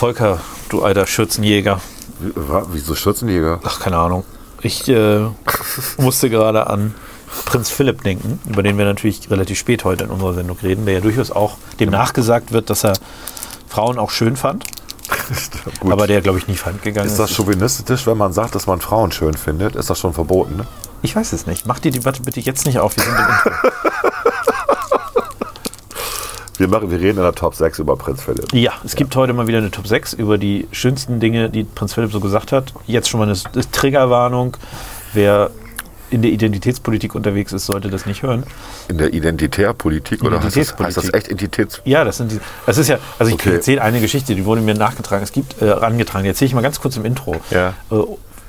Volker, du alter Schürzenjäger. Wieso Schürzenjäger? Ach, keine Ahnung. Ich äh, musste gerade an Prinz Philipp denken, über den wir natürlich relativ spät heute in unserer Sendung reden, der ja durchaus auch dem nachgesagt wird, dass er Frauen auch schön fand, Gut. aber der, glaube ich, nie fremdgegangen ist. ist das chauvinistisch, wenn man sagt, dass man Frauen schön findet? Ist das schon verboten? Ne? ich weiß es nicht. Mach die Debatte bitte jetzt nicht auf. Wir sind im Intro. Wir, machen, wir reden in der Top 6 über Prinz Philipp. Ja, es gibt heute mal wieder eine Top 6 über die schönsten Dinge, die Prinz Philipp so gesagt hat. Jetzt schon mal eine eine Triggerwarnung. Wer in der Identitätspolitik unterwegs ist, sollte das nicht hören. In der Identitärpolitik oder heißt das, heißt das Identitätspolitik. echt Identitäts... Ja, das sind die. Das ist ja, also ich Okay. erzähle eine Geschichte, die wurde mir nachgetragen. Es gibt äh, angetragen. Die erzähle ich mal ganz kurz im Intro. Ja. Äh,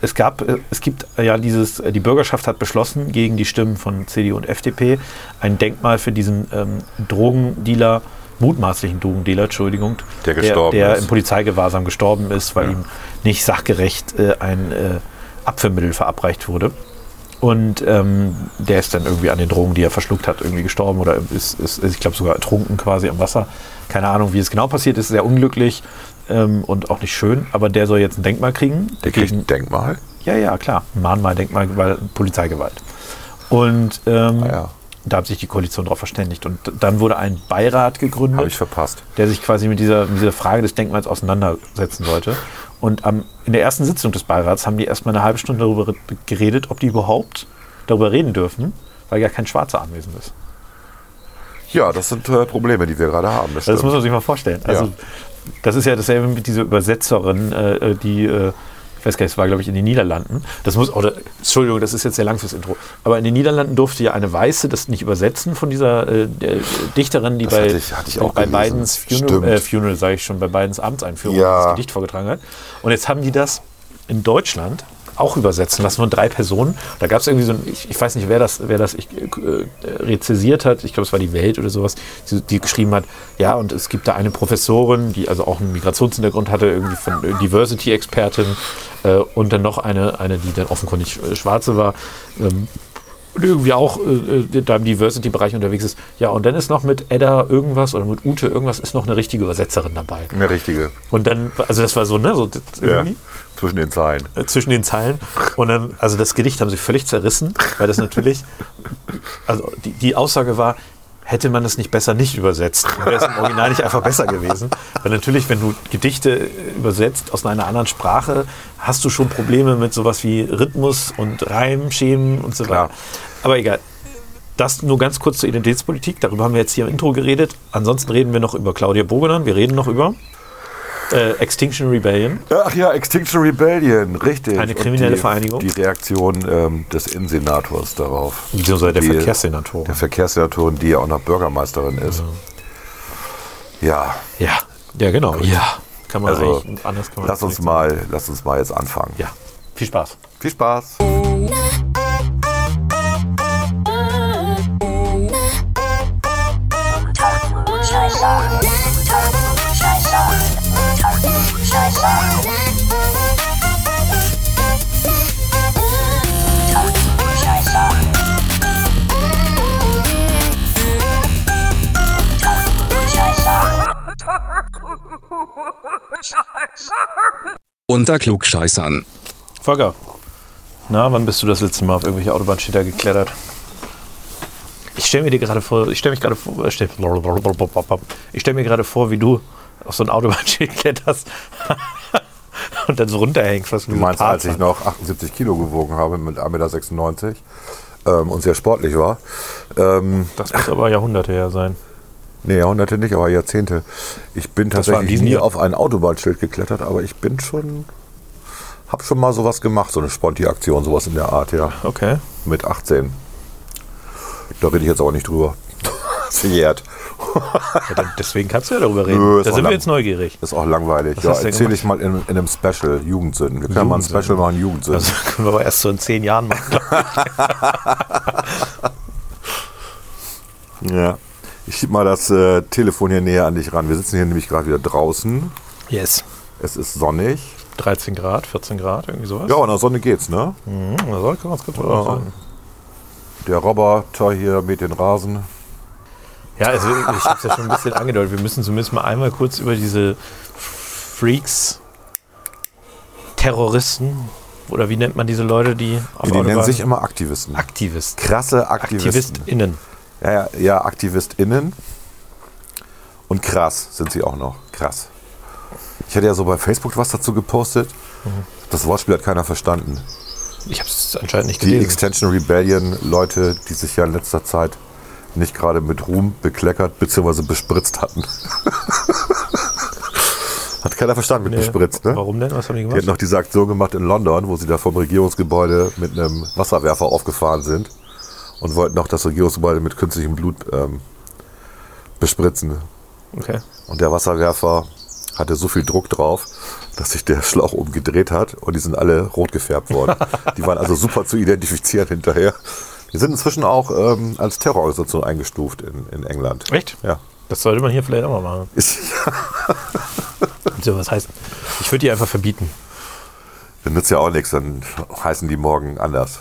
es gab, es gibt ja dieses, die Bürgerschaft hat beschlossen, gegen die Stimmen von CDU und FDP ein Denkmal für diesen ähm, Drogendealer, mutmaßlichen Drogendealer, Entschuldigung, Der gestorben der, der ist. im Polizeigewahrsam gestorben ist, weil ihm nicht sachgerecht äh, ein äh, Abführmittel verabreicht wurde. Und ähm, der ist dann irgendwie an den Drogen, die er verschluckt hat, irgendwie gestorben oder ist, ist, ist ich glaube, sogar ertrunken quasi am Wasser. Keine Ahnung, wie es genau passiert ist, sehr unglücklich ähm, und auch nicht schön. Aber der soll jetzt ein Denkmal kriegen. Der kriegt ein Denkmal? Ja, ja, klar. Mahnmal, Denkmal, weil Polizeigewalt. Und ähm, Ah ja. da hat sich die Koalition darauf verständigt. Und dann wurde ein Beirat gegründet Habe ich verpasst. der sich quasi mit dieser, mit dieser Frage des Denkmals auseinandersetzen sollte. Und am, in der ersten Sitzung des Beirats haben die erstmal eine halbe Stunde darüber geredet, ob die überhaupt darüber reden dürfen, weil ja kein Schwarzer anwesend ist. Ja, das sind äh, Probleme, die wir gerade haben. Das Das muss man sich mal vorstellen. Also, Ja. Das ist ja dasselbe mit dieser Übersetzerin, äh, die, äh, ich weiß gar nicht, es war, glaube ich, in den Niederlanden. Das muss, oder, Entschuldigung, das ist jetzt sehr lang fürs Intro. Aber in den Niederlanden durfte ja eine Weiße das nicht übersetzen von dieser äh, Dichterin, die Das bei, hatte ich- hatte ich auch bei. Bidens Funeral, äh, Funeral sage ich schon, bei Bidens Amtseinführung Ja. das Gedicht vorgetragen hat. Und jetzt haben die das in Deutschland auch übersetzen lassen von drei Personen. Da gab es irgendwie so ein, ich, ich weiß nicht, wer das, wer das ich, äh, rezisiert hat, ich glaube, es war die Welt oder sowas, die, die geschrieben hat, ja, und es gibt da eine Professorin, die also auch einen Migrationshintergrund hatte, irgendwie von äh, Diversity-Expertin äh, und dann noch eine, eine, die dann offenkundig äh, Schwarze war. Ähm, und irgendwie auch äh, äh, da im Diversity-Bereich unterwegs ist. Ja, und dann ist noch mit Edda irgendwas oder mit Ute irgendwas ist noch eine richtige Übersetzerin dabei. Eine richtige. Und dann, also das war so, ne, so Ja. irgendwie Zwischen den Zeilen. äh, zwischen den Zeilen. Und dann, also das Gedicht haben sie völlig zerrissen, weil das natürlich, also die, die Aussage war, hätte man es nicht besser nicht übersetzt, wäre es im Original nicht einfach besser gewesen. Weil natürlich, wenn du Gedichte äh, übersetzt aus einer anderen Sprache, hast du schon Probleme mit sowas wie Rhythmus und Reim, Schemen und so weiter. Aber egal. Das nur ganz kurz zur Identitätspolitik. Darüber haben wir jetzt hier im Intro geredet. Ansonsten reden wir noch über Claudia Bogenan. Wir reden noch über äh, Extinction Rebellion. Ach ja, Extinction Rebellion, richtig. Eine kriminelle die, Vereinigung. Die Reaktion ähm, des Innensenators darauf. Beziehungsweise der Verkehrssenatorin. Der Verkehrssenatorin, die ja auch noch Bürgermeisterin ist. Ja, Ja, ja genau. Ja, kann man Also, eigentlich anders kann man lass uns, mal, lass uns mal jetzt anfangen. Ja, viel Spaß. Viel Spaß. Unter Klugscheißern. Volker, na, wann bist du das letzte Mal auf irgendwelche Autobahnschilder geklettert? Ich stelle mir dir gerade vor, ich stelle mich gerade vor, äh, ich stelle mir gerade vor, wie du auf so ein Autobahnschild kletterst und dann so runterhängst. Was Du meinst, als ich noch 78 Kilo gewogen habe mit 1,96 Meter ähm, und sehr sportlich war. Ähm, Das muss aber Jahrhunderte her sein. nee, Jahrhunderte nicht, aber Jahrzehnte. Ich bin tatsächlich nie Jahr? auf ein Autobahnschild geklettert, aber ich bin schon, hab schon mal sowas gemacht, so eine Sponti-Aktion, sowas in der Art, ja. Okay. Mit 18. Da rede ich jetzt aber nicht drüber. Verjährt. Ja, deswegen kannst du ja darüber reden. Nö, da sind wir jetzt neugierig. Ist auch langweilig. Was Ja, erzähle ich mal in, in einem Special, Jugendsünden. Wir können mal ein. Special machen, Jugendsünden. Also können wir aber erst so in zehn Jahren machen. Ja. Ich schieb mal das äh, Telefon hier näher an dich ran. Wir sitzen hier nämlich gerade wieder draußen. Yes. Es ist sonnig. 13 Grad, 14 Grad, irgendwie sowas. Ja, und in der Sonne geht's, ne? Mhm, das soll ganz gut Ja. Der Roboter hier mit den Rasen. Ja, also ich habe es ja schon ein bisschen angedeutet. Wir müssen zumindest mal einmal kurz über diese Freaks, Terroristen oder wie nennt man diese Leute, die auf Die, die nennen sich immer Aktivisten. Aktivisten. Krasse Aktivisten. AktivistInnen. Ja, ja, ja, AktivistInnen. Und krass sind sie auch noch. Krass. Ich hatte ja so bei Facebook was dazu gepostet. Das Wortspiel hat keiner verstanden. Ich habe es anscheinend nicht Die gelesen. Extension Rebellion Leute, die sich ja in letzter Zeit nicht gerade mit Ruhm bekleckert bzw. bespritzt hatten. Hat keiner verstanden mit Nee. bespritzt, ne? Warum denn? Was haben die Die gemacht? hat noch diese Aktion gemacht in London, wo sie da vom Regierungsgebäude mit einem Wasserwerfer aufgefahren sind und wollten noch das Regierungsgebäude mit künstlichem Blut ähm, bespritzen. Okay. Und der Wasserwerfer hatte so viel Druck drauf, dass sich der Schlauch umgedreht hat und die sind alle rot gefärbt worden. die waren also super zu identifizieren hinterher. Die sind inzwischen auch ähm, als Terrororganisation eingestuft in, in England. Echt? Ja. Das sollte man hier vielleicht auch mal machen. So, was heißt? Ich würde die einfach verbieten. dann nützt ja auch nichts, dann heißen die morgen anders.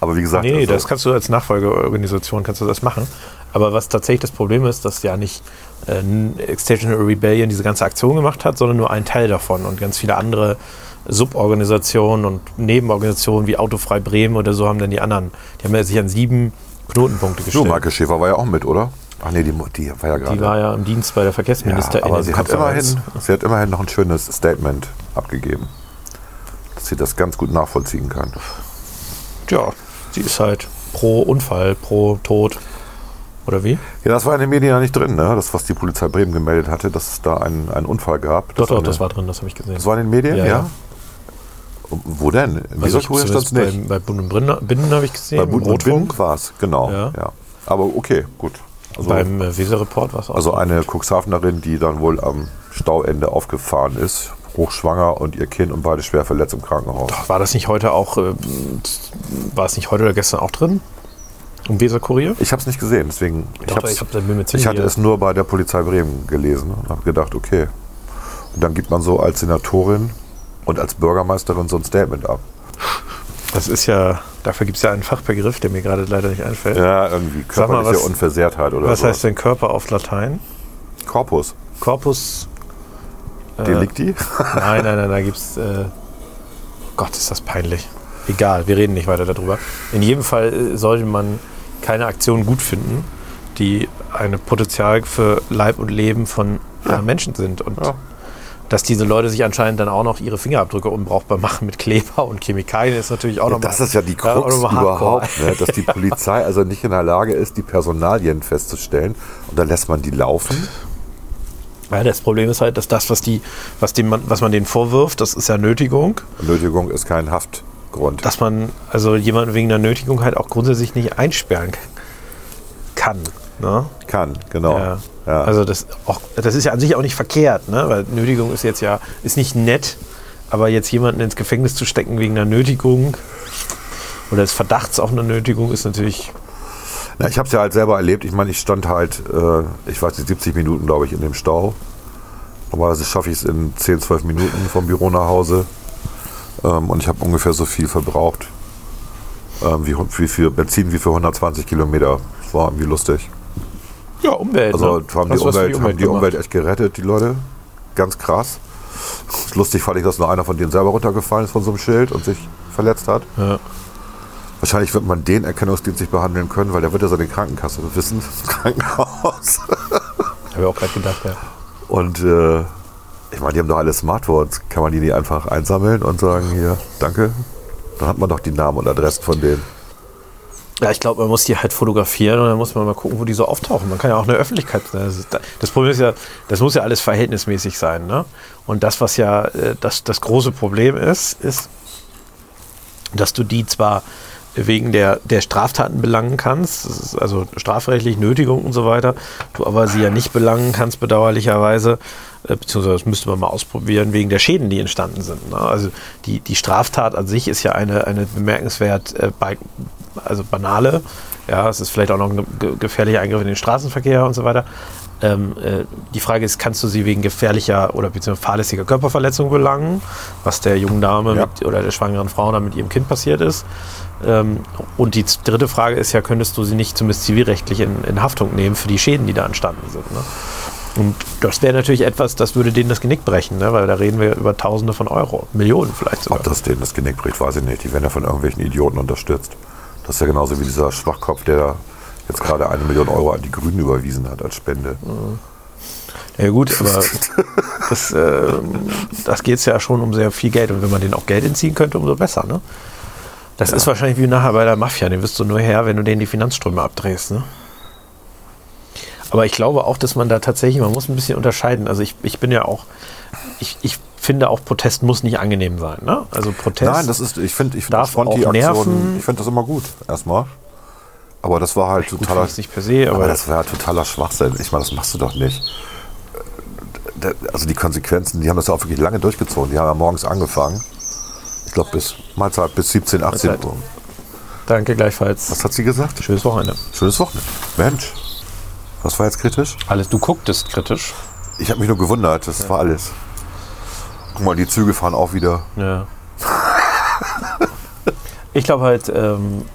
Aber wie gesagt, Nee, also- das kannst du als Nachfolgeorganisation kannst du das machen. Aber was tatsächlich das Problem ist, dass ja nicht äh, Extinction Rebellion diese ganze Aktion gemacht hat, sondern nur ein Teil davon und ganz viele andere Suborganisationen und Nebenorganisationen wie Autofrei Bremen oder so haben dann die anderen. Die haben ja sich an sieben Knotenpunkte So, gestellt. Marke Schäfer war ja auch mit, oder? Ach nee, die, die war ja gerade. die war ja im Dienst bei der ja, Verkehrsministerin. aber sie hat, immerhin, sie hat immerhin noch ein schönes Statement abgegeben. Dass sie das ganz gut nachvollziehen kann. Ja, sie ist halt pro Unfall, pro Tod. Oder wie? Ja, das war in den Medien ja nicht drin, ne? Das, was die Polizei Bremen gemeldet hatte, dass es da einen, einen Unfall gab. Doch, doch, eine- das war drin, das habe ich gesehen. Das war in den Medien, Ja, ja? ja. Wo denn? In Also ich Kurier stand es bei, nicht. bei Bund und Binnen, Binnen habe ich gesehen, Bei Bund und Rotfunk. Bind war es, genau. Ja. Ja. Aber okay, gut. Also, Beim äh, Weser-Report war es auch. also eine Cuxhavenerin, die dann wohl am Stauende aufgefahren ist, hochschwanger und ihr Kind und beide schwer verletzt im Krankenhaus. War das nicht heute auch, äh, war es nicht heute oder gestern auch drin? Im Weser-Kurier? Ich habe es nicht gesehen, deswegen ich, Doch, hab's- ich hab ich hatte es nur bei der Polizei Bremen gelesen und habe gedacht, okay. Und dann gibt man so als Senatorin und als Bürgermeisterin so ein Statement ab. Das ist ja, dafür gibt es ja einen Fachbegriff, der mir gerade leider nicht einfällt. Ja, irgendwie Sag mal, körperliche was- Unversehrtheit oder Was so. heißt denn Körper auf Latein? Corpus. Corpus. Äh, Delicti? Nein, nein, nein, da gibt es. Äh, Gott, ist das peinlich. Egal, wir reden nicht weiter darüber. In jedem Fall äh, sollte man keine Aktion gut finden, die eine Potenzial für Leib und Leben von äh, Menschen sind. Und Ja. Dass diese Leute sich anscheinend dann auch noch ihre Fingerabdrücke unbrauchbar machen mit Kleber und Chemikalien, ist natürlich auch Ja, nochmal. das ist ja die Ja, Krux hardcore. überhaupt, ne? dass die Polizei also nicht in der Lage ist, die Personalien festzustellen. Und dann lässt man die laufen. Ja, das Problem ist halt, dass das, was, die, was, dem man, was man denen vorwirft, das ist ja Nötigung. Nötigung ist kein Haftgrund. dass man also jemanden wegen der Nötigung halt auch grundsätzlich nicht einsperren kann. Ne? Kann, genau. Ja. Ja. Also das, auch, das ist ja an sich auch nicht verkehrt, ne? weil Nötigung ist jetzt ja ist nicht nett, aber jetzt jemanden ins Gefängnis zu stecken wegen einer Nötigung oder des Verdachts auf eine Nötigung ist natürlich Na, ich habe es ja halt selber erlebt. Ich meine, ich stand halt, äh, ich weiß nicht, 70 Minuten, glaube ich, in dem Stau. Normalerweise schaffe ich es in 10, 12 Minuten vom Büro nach Hause. Ähm, und ich habe ungefähr so viel verbraucht, ähm, wie, wie für Benzin wie für 120 Kilometer. Das war irgendwie lustig. Ja Umwelt. Also ne? haben, die was für Umwelt, haben die? Umwelt echt gerettet, die Leute. Ganz krass. Lustig fand ich, dass nur einer von denen selber runtergefallen ist von so einem Schild und sich verletzt hat. Ja. Wahrscheinlich wird man den erkennungsdienstlich behandeln können, weil der wird ja seine Krankenkasse wissen, Krankenhaus. Habe ich auch gerade gedacht, ja. Und äh, ich meine, die haben doch alle Smartphones. Kann man die nicht einfach einsammeln und sagen, hier, danke? Dann hat man doch die Namen und Adressen von denen. Ja, ich glaube, man muss die halt fotografieren und dann muss man mal gucken, wo die so auftauchen. Man kann ja auch eine Öffentlichkeit. Das, ist, das Problem ist ja, das muss ja alles verhältnismäßig sein. Ne? Und das, was ja äh, das, das große Problem ist, ist, dass du die zwar wegen der, der Straftaten belangen kannst, also strafrechtlich Nötigung und so weiter, du aber sie ja nicht belangen kannst, bedauerlicherweise, äh, beziehungsweise das müsste man mal ausprobieren, wegen der Schäden, die entstanden sind. Ne? Also die, die Straftat an sich ist ja eine, eine bemerkenswert äh, also banale, ja, es ist vielleicht auch noch ein ge gefährlicher Eingriff in den Straßenverkehr und so weiter. Ähm, äh, die Frage ist, kannst du sie wegen gefährlicher oder beziehungsweise fahrlässiger Körperverletzung belangen, was der jungen Dame Ja. mit, oder der schwangeren Frau da mit ihrem Kind passiert ist? Ähm, und die dritte Frage ist ja, könntest du sie nicht zumindest zivilrechtlich in, in Haftung nehmen für die Schäden, die da entstanden sind? Ne? Und das wäre natürlich etwas, das würde denen das Genick brechen, ne? weil da reden wir über Tausende von Euro, Millionen vielleicht sogar. Ob das denen das Genick bricht, weiß ich nicht. Die werden ja von irgendwelchen Idioten unterstützt. Das ist ja genauso wie dieser Schwachkopf, der jetzt gerade eine Million Euro an die Grünen überwiesen hat als Spende. Ja gut, aber das, äh, das geht es ja schon um sehr viel Geld. Und wenn man denen auch Geld entziehen könnte, umso besser. Ne? Das ist wahrscheinlich wie nachher bei der Mafia. Den wirst du nur her, wenn du denen die Finanzströme abdrehst. Ne? Aber ich glaube auch, dass man da tatsächlich, man muss ein bisschen unterscheiden. Also ich, ich bin ja auch, ich, ich finde auch, Protest muss nicht angenehm sein. Ne? Also Protest. Nein, das ist, ich finde ich find darf das Fronti auch nerven. Aktion, ich finde das immer gut, erstmal. Aber das war halt gut, totaler, finde ich nicht per se, aber, aber das war totaler Schwachsinn. Ich meine, das machst du doch nicht. Da- Also die Konsequenzen, die haben das ja auch wirklich lange durchgezogen. Die haben ja morgens angefangen. Ich glaube bis Mahlzeit bis 17, 18 Mahlzeit. Uhr. danke gleichfalls. Was hat sie gesagt? Schönes Wochenende. Schönes Wochenende. Mensch. Was war jetzt kritisch? Alles, du gucktest kritisch. Ich habe mich nur gewundert, das war alles. Guck mal, die Züge fahren auch wieder. Ja. ich glaube halt, ähm,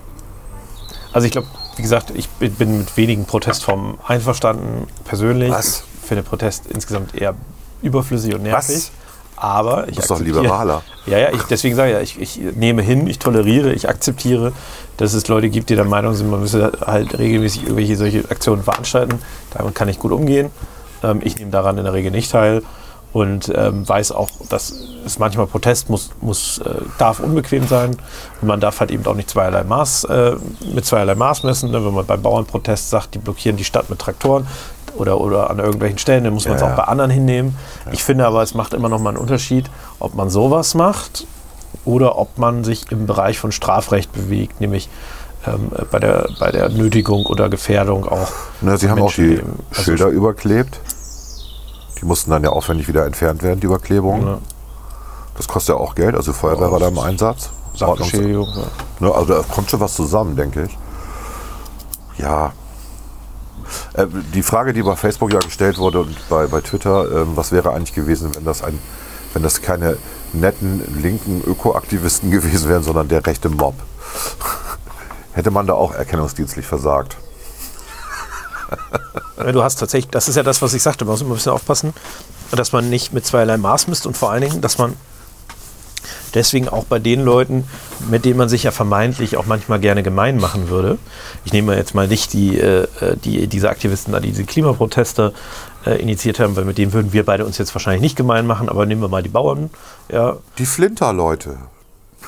also ich glaube, wie gesagt, ich bin, bin mit wenigen Protestformen einverstanden, persönlich. Was? Ich finde Protest insgesamt eher überflüssig und nervig. Was? Aber ich Du bist doch Liberaler. Ja, ja, ich, deswegen sage ich ja, ich, ich nehme hin, ich toleriere, ich akzeptiere, dass es Leute gibt, die der Meinung sind, man müsse halt regelmäßig irgendwelche solche Aktionen veranstalten. Damit kann ich gut umgehen. Ähm, ich nehme daran in der Regel nicht teil und ähm, weiß auch, dass es manchmal Protest muss, muss äh, darf unbequem sein und man darf halt eben auch nicht zweierlei Maß äh, mit zweierlei Maß messen. Ne? Wenn man beim Bauernprotest sagt, die blockieren die Stadt mit Traktoren oder, oder an irgendwelchen Stellen, dann muss man es Ja, auch bei anderen hinnehmen. Ich finde aber, es macht immer noch mal einen Unterschied, ob man sowas macht oder ob man sich im Bereich von Strafrecht bewegt, nämlich ähm, bei, der, bei der Nötigung oder Gefährdung auch. Ne, sie haben auch die Menschenleben. Also Schilder überklebt. Die mussten dann ja aufwendig wieder entfernt werden, die Überklebungen. Ja. Das kostet ja auch Geld, also Feuerwehr war da im Einsatz. Sachbeschädigung. Ja. Ne, also da kommt schon was zusammen, denke ich. Ja. Äh, die Frage, die bei Facebook ja gestellt wurde und bei, bei Twitter, ähm, was wäre eigentlich gewesen, wenn das ein, wenn das keine netten linken Ökoaktivisten gewesen wären, sondern der rechte Mob? Hätte man da auch erkennungsdienstlich versagt? Du hast tatsächlich, das ist ja das, was ich sagte, man muss immer ein bisschen aufpassen, dass man nicht mit zweierlei Maß misst und vor allen Dingen, dass man deswegen auch bei den Leuten, mit denen man sich ja vermeintlich auch manchmal gerne gemein machen würde. Ich nehme jetzt mal nicht die, äh, die diese Aktivisten, die diese Klimaproteste äh, initiiert haben, weil mit denen würden wir beide uns jetzt wahrscheinlich nicht gemein machen, aber nehmen wir mal die Bauern, ja, Die Flinter-Leute.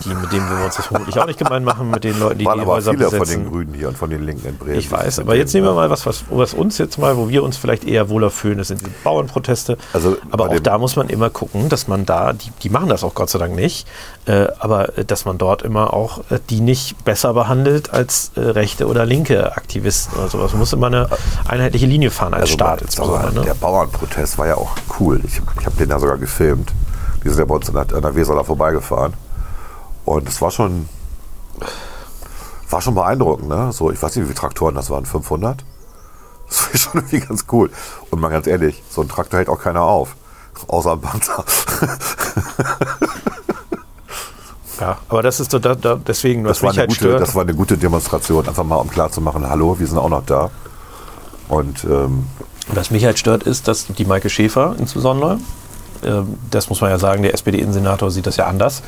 Die, mit denen wir uns das vermutlich auch nicht gemein machen, mit den Leuten, die waren die aber Häuser viele besetzen. von den Grünen hier und von den Linken in Bremen. Ich weiß, aber jetzt nehmen wir mal was, was, was uns jetzt mal, wo wir uns vielleicht eher wohler fühlen, das sind die Bauernproteste. Also aber auch da muss man immer gucken, dass man da, die, die machen das auch Gott sei Dank nicht, äh, aber äh, dass man dort immer auch äh, die nicht besser behandelt als äh, rechte oder linke Aktivisten oder sowas. Man muss immer eine einheitliche Linie fahren als Also Staat insbesondere. Ne? Der Bauernprotest war ja auch cool. Ich, ich habe den ja sogar gefilmt. Die sind ja bei uns an der, an der Weser da vorbeigefahren. Und es war schon, war schon beeindruckend. Ne? So, ich weiß nicht, wie viele Traktoren das waren, 500? Das war schon irgendwie ganz cool. Und mal ganz ehrlich, so ein Traktor hält auch keiner auf. Außer ein Panzer. Ja, aber das ist so, da, da, deswegen, was Das war, mich eine halt gute, stört. das war eine gute Demonstration. Einfach mal, um klarzumachen, hallo, wir sind auch noch da. Und ähm, Was mich halt stört, ist, dass die Maike Schäfer insbesondere, ähm, das muss man ja sagen, der SPD-Innensenator sieht das ja anders,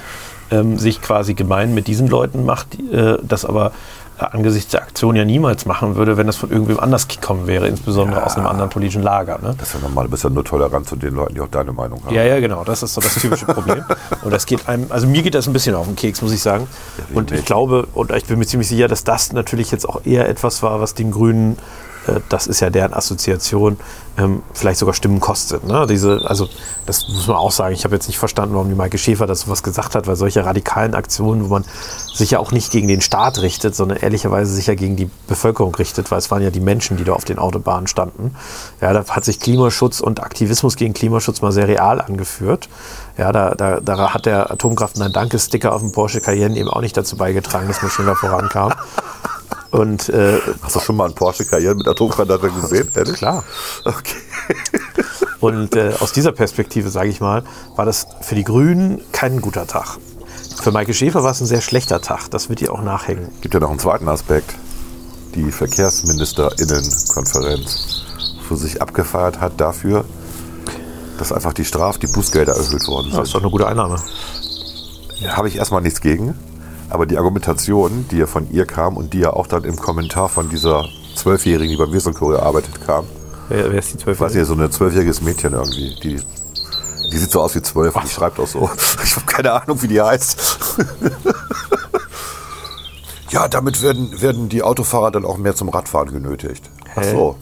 ähm, sich quasi gemein mit diesen Leuten macht, äh, das aber äh, angesichts der Aktion ja niemals machen würde, wenn das von irgendwem anders gekommen wäre, insbesondere Ja. aus einem anderen politischen Lager. Ne? das ist ja normal, du bist ja nur tolerant zu den Leuten, die auch deine Meinung haben. Ja, ja, genau. Das ist so das typische Problem. Und das geht einem, also mir geht das ein bisschen auf den Keks, muss ich sagen. wie Und ich glaube, und ich bin mir ziemlich sicher, dass das natürlich jetzt auch eher etwas war, was den Grünen, das ist ja deren Assoziation, ähm, vielleicht sogar Stimmen kostet. Ne? Diese, also das muss man auch sagen. Ich habe jetzt nicht verstanden, warum die Maike Schäfer das sowas gesagt hat, weil solche radikalen Aktionen, wo man sich ja auch nicht gegen den Staat richtet, sondern ehrlicherweise sich ja gegen die Bevölkerung richtet, weil es waren ja die Menschen, die da auf den Autobahnen standen. Ja, da hat sich Klimaschutz und Aktivismus gegen Klimaschutz mal sehr real angeführt. Ja, da, da, da hat der Atomkraft ein Danke-Sticker auf dem Porsche Cayenne eben auch nicht dazu beigetragen, dass man schneller vorankam. Und äh, Hast du schon mal einen Porsche Cayenne mit Atomgranate gesehen? Ehrlich? klar. Okay. Und äh, aus dieser Perspektive, sage ich mal, war das für die Grünen kein guter Tag. Für Maike Schäfer war es ein sehr schlechter Tag. Das wird ihr auch nachhängen. Gibt ja noch einen zweiten Aspekt. Die Verkehrsministerinnenkonferenz für sich abgefeiert hat dafür, dass einfach die Straf, die Bußgelder erhöht worden Das ist sind. doch eine gute Einnahme. Habe ich erstmal nichts gegen. Aber die Argumentation, die ja von ihr kam und die ja auch dann im Kommentar von dieser Zwölfjährigen, die beim Wesenchor gearbeitet kam, Wer, wer ist die zwölf? weiß nicht, so ein zwölfjähriges Mädchen irgendwie, die, die sieht so aus wie zwölf und die schreibt auch so. Ich habe keine Ahnung, wie die heißt. ja, damit werden, werden die Autofahrer dann auch mehr zum Radfahren genötigt. Ach so.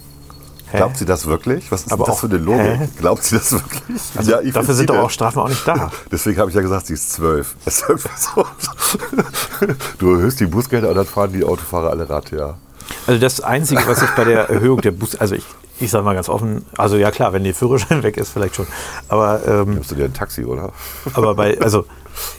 Hä? Glaubt sie das wirklich? Was ist Aber das auch- für eine Logik? hä? Glaubt sie das wirklich? Also, Ja, ich dafür sind doch auch. Strafen auch nicht da. Deswegen habe ich ja gesagt, sie ist zwölf. Du erhöhst die Bußgelder und dann fahren die Autofahrer alle Rad, ja. Also das Einzige, was ich bei der Erhöhung der Bus, also ich, ich sage mal ganz offen, also ja klar, wenn der Führerschein weg ist, vielleicht schon. Aber, ähm, Nimmst du dir ein Taxi, oder? aber bei, also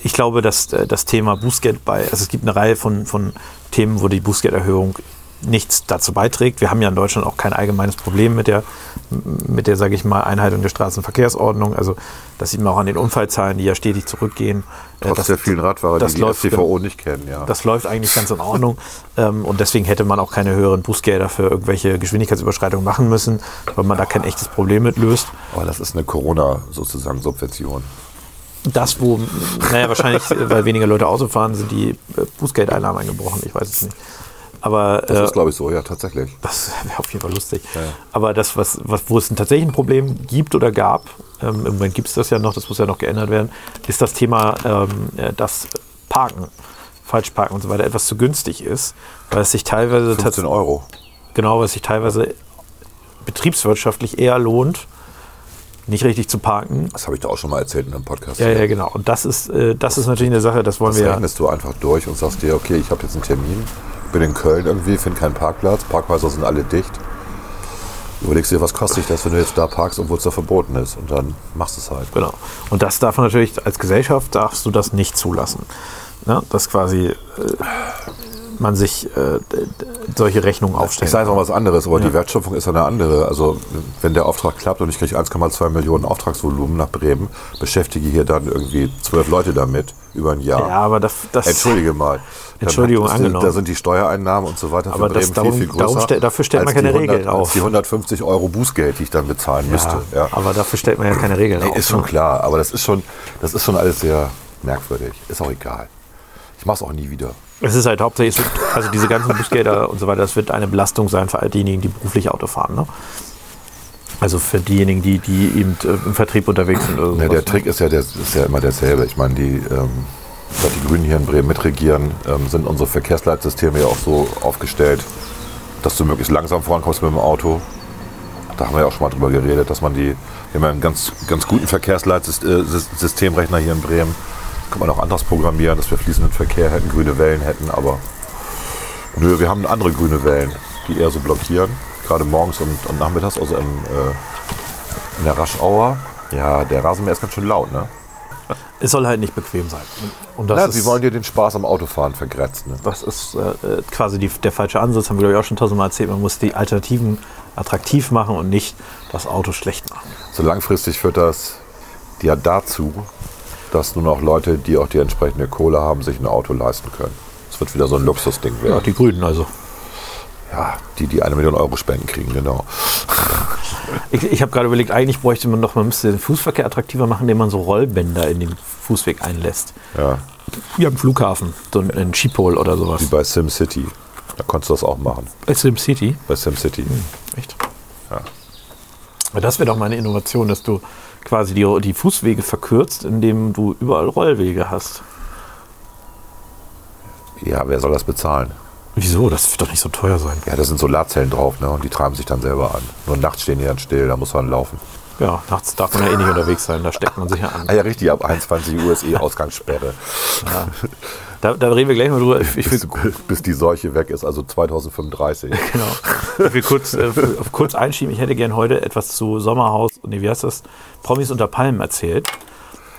ich glaube, dass äh, das Thema Bußgeld bei, also es gibt eine Reihe von, von Themen, wo die Bußgelderhöhung nichts dazu beiträgt. Wir haben ja in Deutschland auch kein allgemeines Problem mit der, mit der, sage ich mal, Einhaltung der Straßenverkehrsordnung. Also das sieht man auch an den Unfallzahlen, die ja stetig zurückgehen. Äh, Trotz das- der vielen Radfahrer, das die die läuft- STVO nicht kennen, ja. Das läuft eigentlich ganz in Ordnung. ähm, und deswegen hätte man auch keine höheren Bußgelder für irgendwelche Geschwindigkeitsüberschreitungen machen müssen, weil man da kein echtes Problem mit löst. Aber das ist eine Corona sozusagen Subvention. Das, wo, naja, wahrscheinlich, äh, weil weniger Leute Auto fahren, sind die äh, Bußgeldeinnahmen eingebrochen. Ich weiß es nicht. Aber Das äh, ist, glaube ich, so, ja, tatsächlich. das wäre auf jeden Fall lustig. Ja. Aber das, was, was, wo es ein tatsächlich ein Problem gibt oder gab, ähm, im Moment gibt es das ja noch, das muss ja noch geändert werden, ist das Thema, ähm, äh, dass Parken, Falschparken und so weiter etwas zu günstig ist, weil es sich teilweise 15 tatsächlich Euro. genau, weil es sich teilweise betriebswirtschaftlich eher lohnt, nicht richtig zu parken. Das habe ich da auch schon mal erzählt in einem Podcast. Ja, ja, genau. Und das ist, äh, das ist natürlich eine Sache, das wollen Das wir ja. rechnest du einfach durch und sagst dir, okay, ich habe jetzt einen Termin, bin in Köln irgendwie, finde keinen Parkplatz, Parkhäuser sind alle dicht. Überlegst dir, was kostet dich das, wenn du jetzt da parkst, obwohl es da verboten ist. Und dann machst du es halt. Genau. Und das darf man natürlich, als Gesellschaft darfst du das nicht zulassen. Ne? Dass quasi äh, man sich äh, solche Rechnungen aufstellt. Ich sage noch was anderes, aber die Wertschöpfung ist ja eine andere. Also wenn der Auftrag klappt und ich kriege 1,2 Millionen Auftragsvolumen nach Bremen, beschäftige hier dann irgendwie zwölf Leute damit über ein Jahr. Ja, aber das, das Entschuldige mal. Entschuldigung, ist- angenommen. Da sind die Steuereinnahmen und so weiter für Aber das- Bremen darum- viel, viel größer. stell- dafür stellt man keine die 100 Regeln auf. Die 150 Euro Bußgeld, die ich dann bezahlen müsste. ja, Ja. aber dafür stellt man ja keine Regeln Nee, auf. ist schon ne? klar, aber das ist schon, das ist schon alles sehr merkwürdig. Ist auch egal. Ich mache es auch nie wieder. Es ist halt hauptsächlich, also diese ganzen Bußgelder und so weiter, das wird eine Belastung sein für all diejenigen, die beruflich Auto fahren. Ne? Also für diejenigen, die, die eben äh, im Vertrieb unterwegs sind. Oder sowas, der ne? Trick ist ja, der, ist ja immer derselbe. Ich meine, die, ähm, seit die Grünen hier in Bremen mitregieren, ähm, sind unsere Verkehrsleitsysteme ja auch so aufgestellt, dass du möglichst langsam vorankommst mit dem Auto. Da haben wir ja auch schon mal drüber geredet, dass man die, wir haben ja einen ganz, ganz guten Verkehrsleitsystemrechner hier in Bremen. Kann man auch anders programmieren, dass wir fließenden Verkehr hätten, grüne Wellen hätten, aber nö, wir haben andere grüne Wellen, die eher so blockieren, gerade morgens und, und nachmittags, also im, äh, in der Raschauer. Ja, der Rasenmäher ist ganz schön laut, ne? Es soll halt nicht bequem sein. Und das Ja, ist, sie wollen dir den Spaß am Autofahren vergrätzen. Ne? das ist äh, äh, quasi die, der falsche Ansatz, haben wir glaube ich auch schon tausendmal erzählt. Man muss die Alternativen attraktiv machen und nicht das Auto schlecht machen. So langfristig führt das ja dazu, dass nur noch Leute, die auch die entsprechende Kohle haben, sich ein Auto leisten können. Es wird wieder so ein Luxusding Ja, werden. die Grünen also. Ja, die, die eine Million Euro spenden kriegen, genau. Ich, ich habe gerade überlegt, eigentlich bräuchte man doch, man müsste den Fußverkehr attraktiver machen, indem man so Rollbänder in den Fußweg einlässt. Ja, Wie am Flughafen, so ein, Schiphol oder sowas. wie bei SimCity. Da konntest du das auch machen. Bei SimCity. Bei SimCity. Echt? Ja. Aber das wäre doch mal eine Innovation, dass du quasi die, die Fußwege verkürzt, indem du überall Rollwege hast. Ja, wer soll das bezahlen? Wieso? Das wird doch nicht so teuer sein. Ja, da sind Solarzellen drauf, ne? Und die treiben sich dann selber an. Nur nachts stehen die dann still, da muss man laufen. Ja, nachts darf man ja eh nicht unterwegs sein, da steckt man sich ja an. Ah ja, richtig, ab 21 Uhr ist eh Ausgangssperre. Da, da reden wir gleich mal drüber. Ich, ich bis, bis die Seuche weg ist, also 2035. genau. ich will kurz, äh, kurz einschieben. Ich hätte gern heute etwas zu Sommerhaus, nee, wie heißt das? Promis unter Palmen erzählt.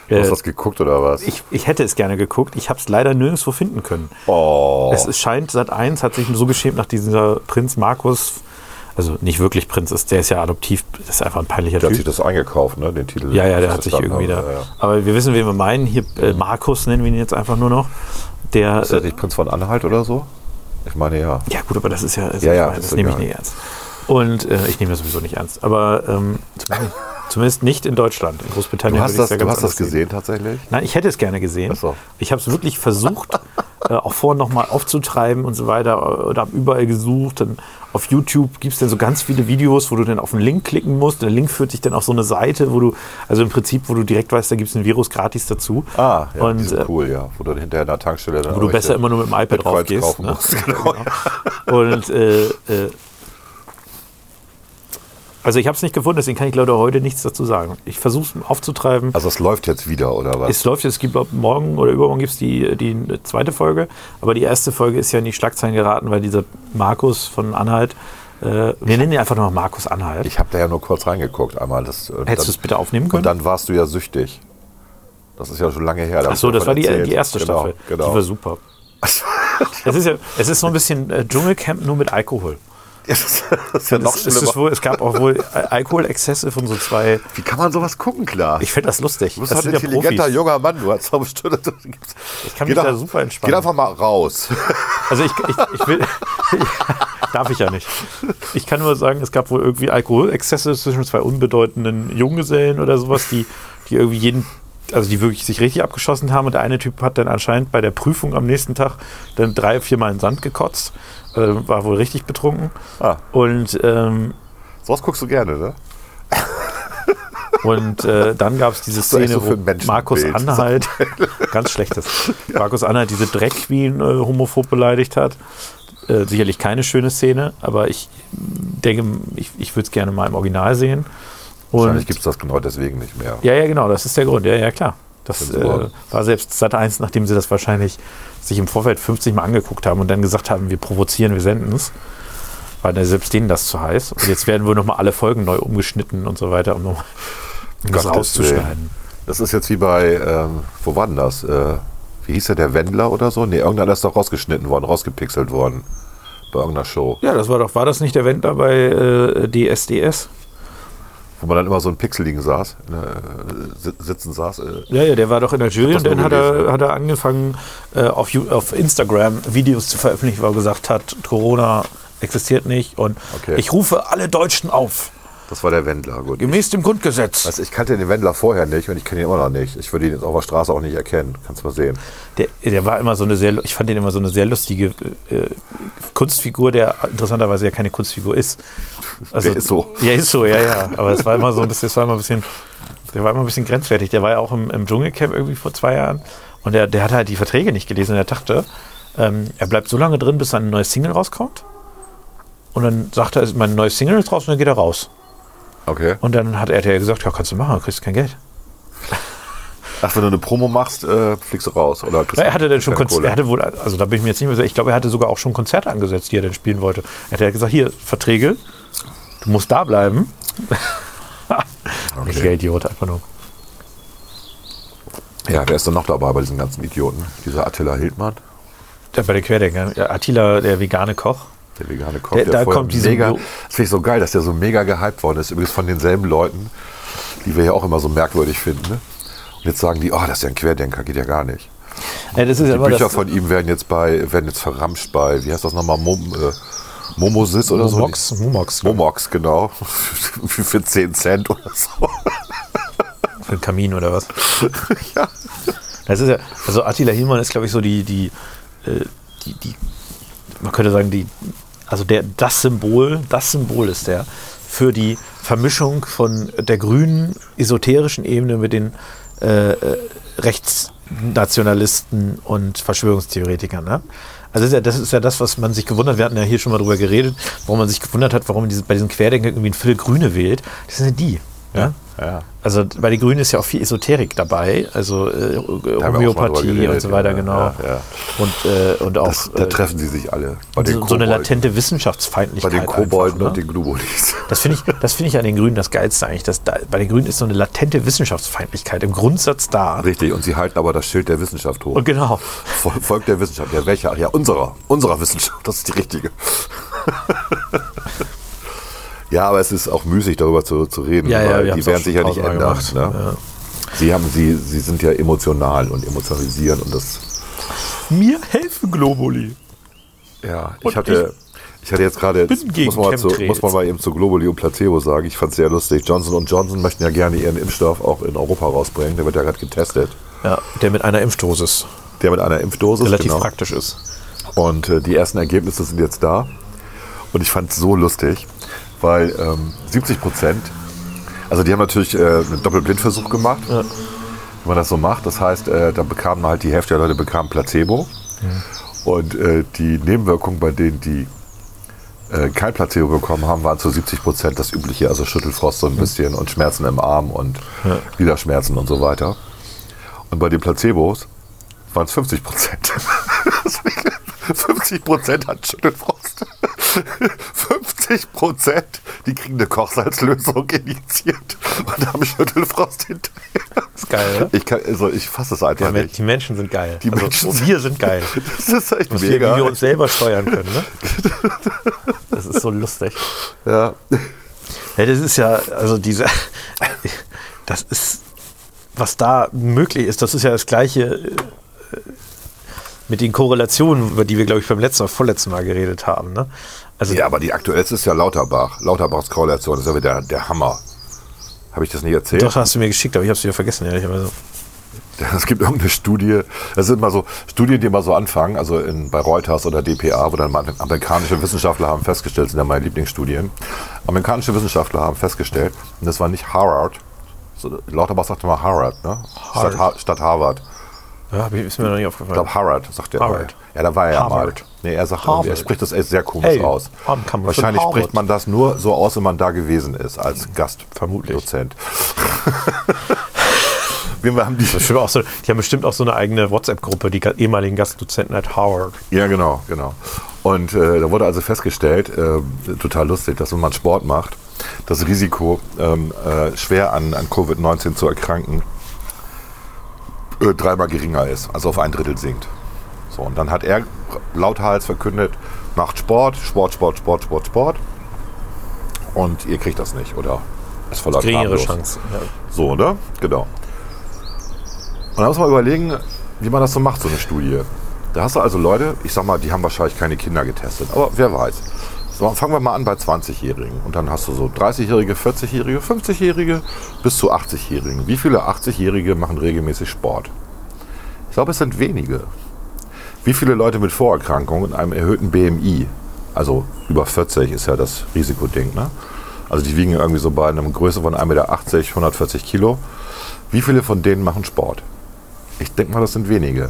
Du hast Äh, das geguckt oder was? ich, ich hätte es gerne geguckt. Ich habe es leider nirgendwo finden können. oh. Es ist- scheint, Sat 1 hat sich so geschämt nach dieser Prinz Markus. Also nicht wirklich Prinz ist, der ist ja adoptiv, das ist einfach ein peinlicher der hat sich Typ. das eingekauft, ne? Den Titel. Ja, ja, der hat sich irgendwie da. habe, Ja, ja. Aber wir wissen, wen wir meinen. Hier äh, Markus nennen wir ihn jetzt einfach nur noch. Der, Ist der nicht Prinz von Anhalt oder so? Ich meine ja. ja gut, aber das ist ja, also Ja, ja, meine, ist das nehme ich nicht ernst. Und äh, ich nehme das sowieso nicht ernst. Aber ähm, zumindest, zumindest nicht in Deutschland. In Großbritannien Du hast das, ja du hast das gesehen tatsächlich? Nein, ich hätte es gerne gesehen. So. Ich habe es wirklich versucht, äh, auch vorher nochmal aufzutreiben und so weiter. Oder habe überall gesucht. Dann auf YouTube gibt es dann so ganz viele Videos, wo du dann auf einen Link klicken musst. Der Link führt dich dann auf so eine Seite, wo du, also im Prinzip, wo du direkt weißt, da gibt es ein Virus gratis dazu. Ah, ja, und äh, cool, ja. Wo du hinterher in der Tankstelle dann wo du besser immer nur mit dem iPad drauf gehst. Ne? musst. Genau. Und äh, äh, also ich habe es nicht gefunden, deswegen kann ich leider heute nichts dazu sagen. Ich versuche es aufzutreiben. Also es läuft jetzt wieder, oder was? Es läuft jetzt, es gibt morgen oder übermorgen gibt es die, die zweite Folge, aber die erste Folge ist ja in die Schlagzeilen geraten, weil dieser Markus von Anhalt, äh, wir nennen ihn einfach nur Markus Anhalt. ich habe da ja nur kurz reingeguckt einmal. Das, und Hättest du es bitte aufnehmen Und können? dann warst du ja süchtig. Das ist ja schon lange her. Ach so, das war die, davon die erste erzählt. Staffel. Genau, Die war genau. super. Es ist ja, es ist so ein bisschen äh, Dschungelcamp nur mit Alkohol. das ist ja noch Es, es, wohl, es gab auch wohl Al- Alkoholexzesse von so zwei. Wie kann man sowas gucken, klar? Ich finde das lustig. du bist das halt ein intelligenter Profis. junger Mann. Du hast doch bestimmt. Ich kann mich da super entspannen. Geh einfach mal raus. Also ich, ich, ich will. darf ich ja nicht. Ich kann nur sagen, es gab wohl irgendwie Alkoholexzesse zwischen zwei unbedeutenden Junggesellen oder sowas, die, die irgendwie jeden. Also die wirklich sich richtig abgeschossen haben und der eine Typ hat dann anscheinend bei der Prüfung am nächsten Tag dann drei, viermal in den Sand gekotzt, äh, war wohl richtig betrunken. Ah. Und, ähm, Sowas guckst du gerne, ne? und äh, dann gab es diese Szene, so wo? Markus Anhalt, ganz schlechtes, Markus Anhalt diese Drag Queen äh, homophob beleidigt hat. Äh, sicherlich keine schöne Szene, aber ich denke, ich, ich würde es gerne mal im Original sehen. Wahrscheinlich Und gibt es das genau deswegen nicht mehr. ja, ja, genau, das ist der Grund. Ja, ja, klar. Das äh, war selbst Sat 1, nachdem sie das wahrscheinlich sich im Vorfeld 50 Mal angeguckt haben und dann gesagt haben, wir provozieren, wir senden es. War dann selbst denen das zu heiß. Und jetzt werden wohl nochmal alle Folgen neu umgeschnitten und so weiter, um, um das rauszuschneiden. Das ist jetzt wie bei, ähm, wo war denn das? Äh, wie hieß der, der Wendler oder so? Nee, irgendeiner ist doch rausgeschnitten worden, rausgepixelt worden. Bei irgendeiner Show. Ja, das war doch, war das nicht der Wendler bei äh, DSDS? Wo man dann immer so ein Pixeligen saß, äh, si- sitzen saß. Äh, Ja, ja, der war doch in der Jury und dann hat er, hat er angefangen, äh, auf, auf Instagram Videos zu veröffentlichen, wo er gesagt hat, Corona existiert nicht und Okay. ich rufe alle Deutschen auf, das war der Wendler, gut. gemäß dem Grundgesetz. Also ich kannte den Wendler vorher nicht und ich kenne ihn immer noch nicht. Ich würde ihn jetzt auf der Straße auch nicht erkennen. Kannst du mal sehen. Der, der war immer so eine sehr, ich fand den immer so eine sehr lustige äh, Kunstfigur, der interessanterweise ja keine Kunstfigur ist. Also, Der ist so. Ja, ist so, ja, ja. Aber es war immer so ein bisschen, es war immer ein bisschen, der war immer ein bisschen grenzwertig. Der war ja auch im, im Dschungelcamp irgendwie vor zwei Jahren und der, der hat halt die Verträge nicht gelesen und er dachte, ähm, er bleibt so lange drin, bis sein neues Single rauskommt. Und dann sagt er, mein neues Single ist raus und dann geht er raus. Okay. Und dann hat RTL gesagt, ja, kannst du machen, kriegst kein Geld. Ach, wenn du eine Promo machst, äh, fliegst du raus. Oder er hatte dann schon Konzerte, er hatte wohl, also da bin ich mir jetzt nicht mehr sicher, ich glaube, er hatte sogar auch schon Konzerte angesetzt, die er dann spielen wollte. Er hat ja gesagt, hier, Verträge, du musst da bleiben. Richtiger Idiot, einfach nur. Ja, wer ist denn noch dabei bei diesen ganzen Idioten? Dieser Attila Hildmann, Der bei den Querdenkern. Attila, der vegane Koch. Der vegane Koch. Der- da vorher kommt diese mega, Das finde ich so geil, dass der so mega gehypt worden ist. Übrigens von denselben Leuten, die wir ja auch immer so merkwürdig finden. Ne? Und jetzt sagen die, oh, das ist ja ein Querdenker, geht ja gar nicht. Ja, Die Bücher von ihm werden jetzt bei, werden jetzt verramscht bei, wie heißt das nochmal, Mom, äh, Momosis oder so? Momox, Momox, Momox, genau. für, für 10 Cent oder so. für den Kamin oder was. ja. Das ist ja, also Attila Hillmann ist, glaube ich, so die, die, äh, die, die, man könnte sagen, die, also der, das Symbol, das Symbol ist der für die Vermischung von der grünen esoterischen Ebene mit den äh, äh, Rechtsnationalisten und Verschwörungstheoretikern. Ne? Also das ist, ja, das ist ja das, was man sich gewundert, wir hatten ja hier schon mal drüber geredet, warum man sich gewundert hat, warum diese, bei diesen Querdenkern irgendwie ein Viertel Grüne wählt. Das sind ja die. Ja? Ja. Also bei den Grünen ist ja auch viel Esoterik dabei, also äh, Homöopathie geredet, und so weiter, ja, genau. ja, ja. Und, äh, und auch Das, da äh, treffen sie sich alle. Bei den so, so eine latente Bei Wissenschaftsfeindlichkeit. den Kobolden einfach, und ne? den Gnubolis. Das finde ich, das finde ich an den Grünen das Geilste eigentlich. Dass da, bei den Grünen ist so eine latente Wissenschaftsfeindlichkeit im Grundsatz da. Richtig, und sie halten aber das Schild der Wissenschaft hoch. Und genau. Vol- Volk der Wissenschaft. Ja, welcher? Ja, unserer. Unserer Wissenschaft. Das ist die richtige. ja, aber es ist auch müßig, darüber zu, zu reden, Ja, ja, weil wir die werden sich ja nicht ändern. Ne? Ja. Sie, haben, sie, sie sind ja emotional und emotionalisieren und das. Mir helfen Globuli. Ja, Und ich hatte. Ich hatte jetzt gerade, muss, man mal zu- muss man mal eben zu Globally und Placebo sagen, ich fand es sehr lustig. Johnson Johnson möchten ja gerne ihren Impfstoff auch in Europa rausbringen. Der wird ja gerade getestet. Ja, der mit einer Impfdosis Der mit einer Impfdosis. relativ genau. praktisch ist. Und äh, die ersten Ergebnisse sind jetzt da. Und ich fand es so lustig, weil ähm, 70 Prozent, also die haben natürlich äh, einen Doppelblindversuch gemacht, wenn man das so macht. Das heißt, äh, da bekamen halt die Hälfte der Leute bekamen Placebo. Und äh, die Nebenwirkungen bei denen, die äh, kein Placebo bekommen haben, waren zu 70 Prozent das übliche, also Schüttelfrost so ein bisschen und Schmerzen im Arm und Gliederschmerzen und so weiter. Und bei den Placebos waren es 50 Prozent. 50 Prozent hat Schüttelfrost. 50 Prozent, die kriegen eine Kochsalzlösung injiziert und haben Schüttelfrost hinterher. Ist geil, ne? Ich, kann, also ich fasse es einfach Ja, nicht. die Menschen sind geil. Die also, Menschen wir sind geil. Das ist echt wir, mega. wie wir uns selber steuern können. Ne? Das ist so lustig. ja. Ja, das ist ja, also diese, das ist, was da möglich ist, das ist ja das Gleiche äh, mit den Korrelationen, über die wir, glaube ich, beim letzten oder vorletzten Mal geredet haben. Ne? Also, ja, aber die aktuellste ist ja Lauterbach. Lauterbachs Korrelation ist ja wieder der Hammer. Habe ich das nicht erzählt? doch, hast du mir geschickt, aber ich habe es wieder vergessen, ehrlicherweise. Es gibt irgendeine Studie, das sind mal so Studien, die mal so anfangen, also in, bei Reuters oder DPA, wo dann mal amerikanische Wissenschaftler haben festgestellt, sind ja meine Lieblingsstudien, amerikanische Wissenschaftler haben festgestellt, und das war nicht Harvard, so, Lauterbach sagte mal Harvard, ne? Statt, ha statt Harvard. Ja, ich, ist mir noch nicht Ich aufgefallen. glaube Harvard, sagt er. Harvard. Ja, da war er ja mal. Nee, er sagt, er spricht das echt sehr komisch Hey, aus. Wahrscheinlich spricht man das nur so aus, wenn man da gewesen ist, als Vermutlich. Gastdozent. Wir haben die, auch so, die haben bestimmt auch so eine eigene WhatsApp-Gruppe, die ehemaligen Gastdozenten at Howard. Ja, genau, genau. Und äh, da wurde also festgestellt, äh, total lustig, dass wenn man Sport macht, das Risiko, ähm, äh, schwer an, an Covid-19 zu erkranken, äh, dreimal geringer ist, also auf ein Drittel sinkt. So, und dann hat er lauthals verkündet, macht Sport, Sport, Sport, Sport, Sport, Sport. Und ihr kriegt das nicht, oder? Ist voller Geringere. Chance. Ja. So, ne? Genau. Und da muss man überlegen, wie man das so macht, so eine Studie. Da hast du also Leute, ich sag mal, die haben wahrscheinlich keine Kinder getestet, aber wer weiß. So, fangen wir mal an bei 20-Jährigen. Und dann hast du so 30-Jährige, 40-Jährige, 50-Jährige bis zu 80-Jährigen. Wie viele 80-Jährige machen regelmäßig Sport? Ich glaube, es sind wenige. Wie viele Leute mit Vorerkrankungen und einem erhöhten BMI, also über 40 ist ja das Risikoding, ne? Also die wiegen irgendwie so bei einer Größe von 1,80 Meter, 140 Kilo. Wie viele von denen machen Sport? Ich denke mal, das sind wenige.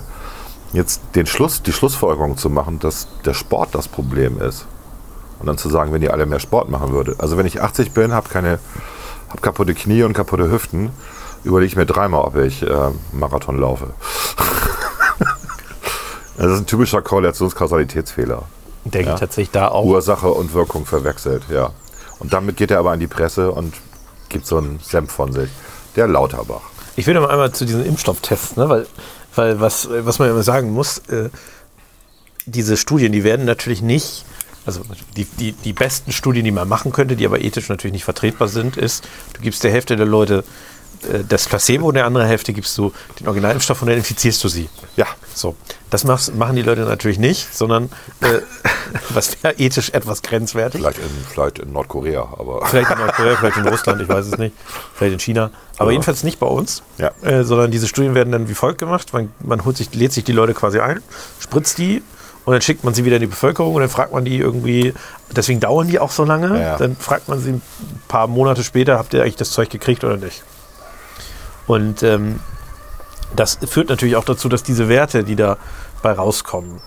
Jetzt den Schluss, die Schlussfolgerung zu machen, dass der Sport das Problem ist. Und dann zu sagen, wenn ihr alle mehr Sport machen würdet. Also wenn ich 80 bin, habe keine, hab kaputte Knie und kaputte Hüften, überlege ich mir dreimal, ob ich äh, Marathon laufe. das ist ein typischer Korrelationskausalitätsfehler. Denke Ja. ich tatsächlich da auch. Ursache und Wirkung verwechselt, ja. Und damit geht er aber an die Presse und gibt so einen Senf von sich. Der Lauterbach. Ich will noch mal einmal zu diesen Impfstofftests, ne? weil, weil was, was man immer sagen muss, äh, diese Studien, die werden natürlich nicht, also die, die, die besten Studien, die man machen könnte, die aber ethisch natürlich nicht vertretbar sind, ist, du gibst der Hälfte der Leute äh, das Placebo und der andere Hälfte gibst du den Originalimpfstoff und dann infizierst du sie. Ja, So, das machst, machen die Leute natürlich nicht, sondern äh, was wäre ethisch etwas grenzwertig. vielleicht in, vielleicht in Nordkorea, aber Vielleicht in Nordkorea, vielleicht in Russland, ich weiß es nicht. Vielleicht in China. Aber Ja. jedenfalls nicht bei uns. Ja. Äh, sondern diese Studien werden dann wie folgt gemacht. Man, man holt sich, lädt sich die Leute quasi ein, spritzt die und dann schickt man sie wieder in die Bevölkerung und dann fragt man die irgendwie, deswegen dauern die auch so lange, Ja, dann fragt man sie ein paar Monate später, habt ihr eigentlich das Zeug gekriegt oder nicht? Und ähm, das führt natürlich auch dazu, dass diese Werte, die dabei rauskommen,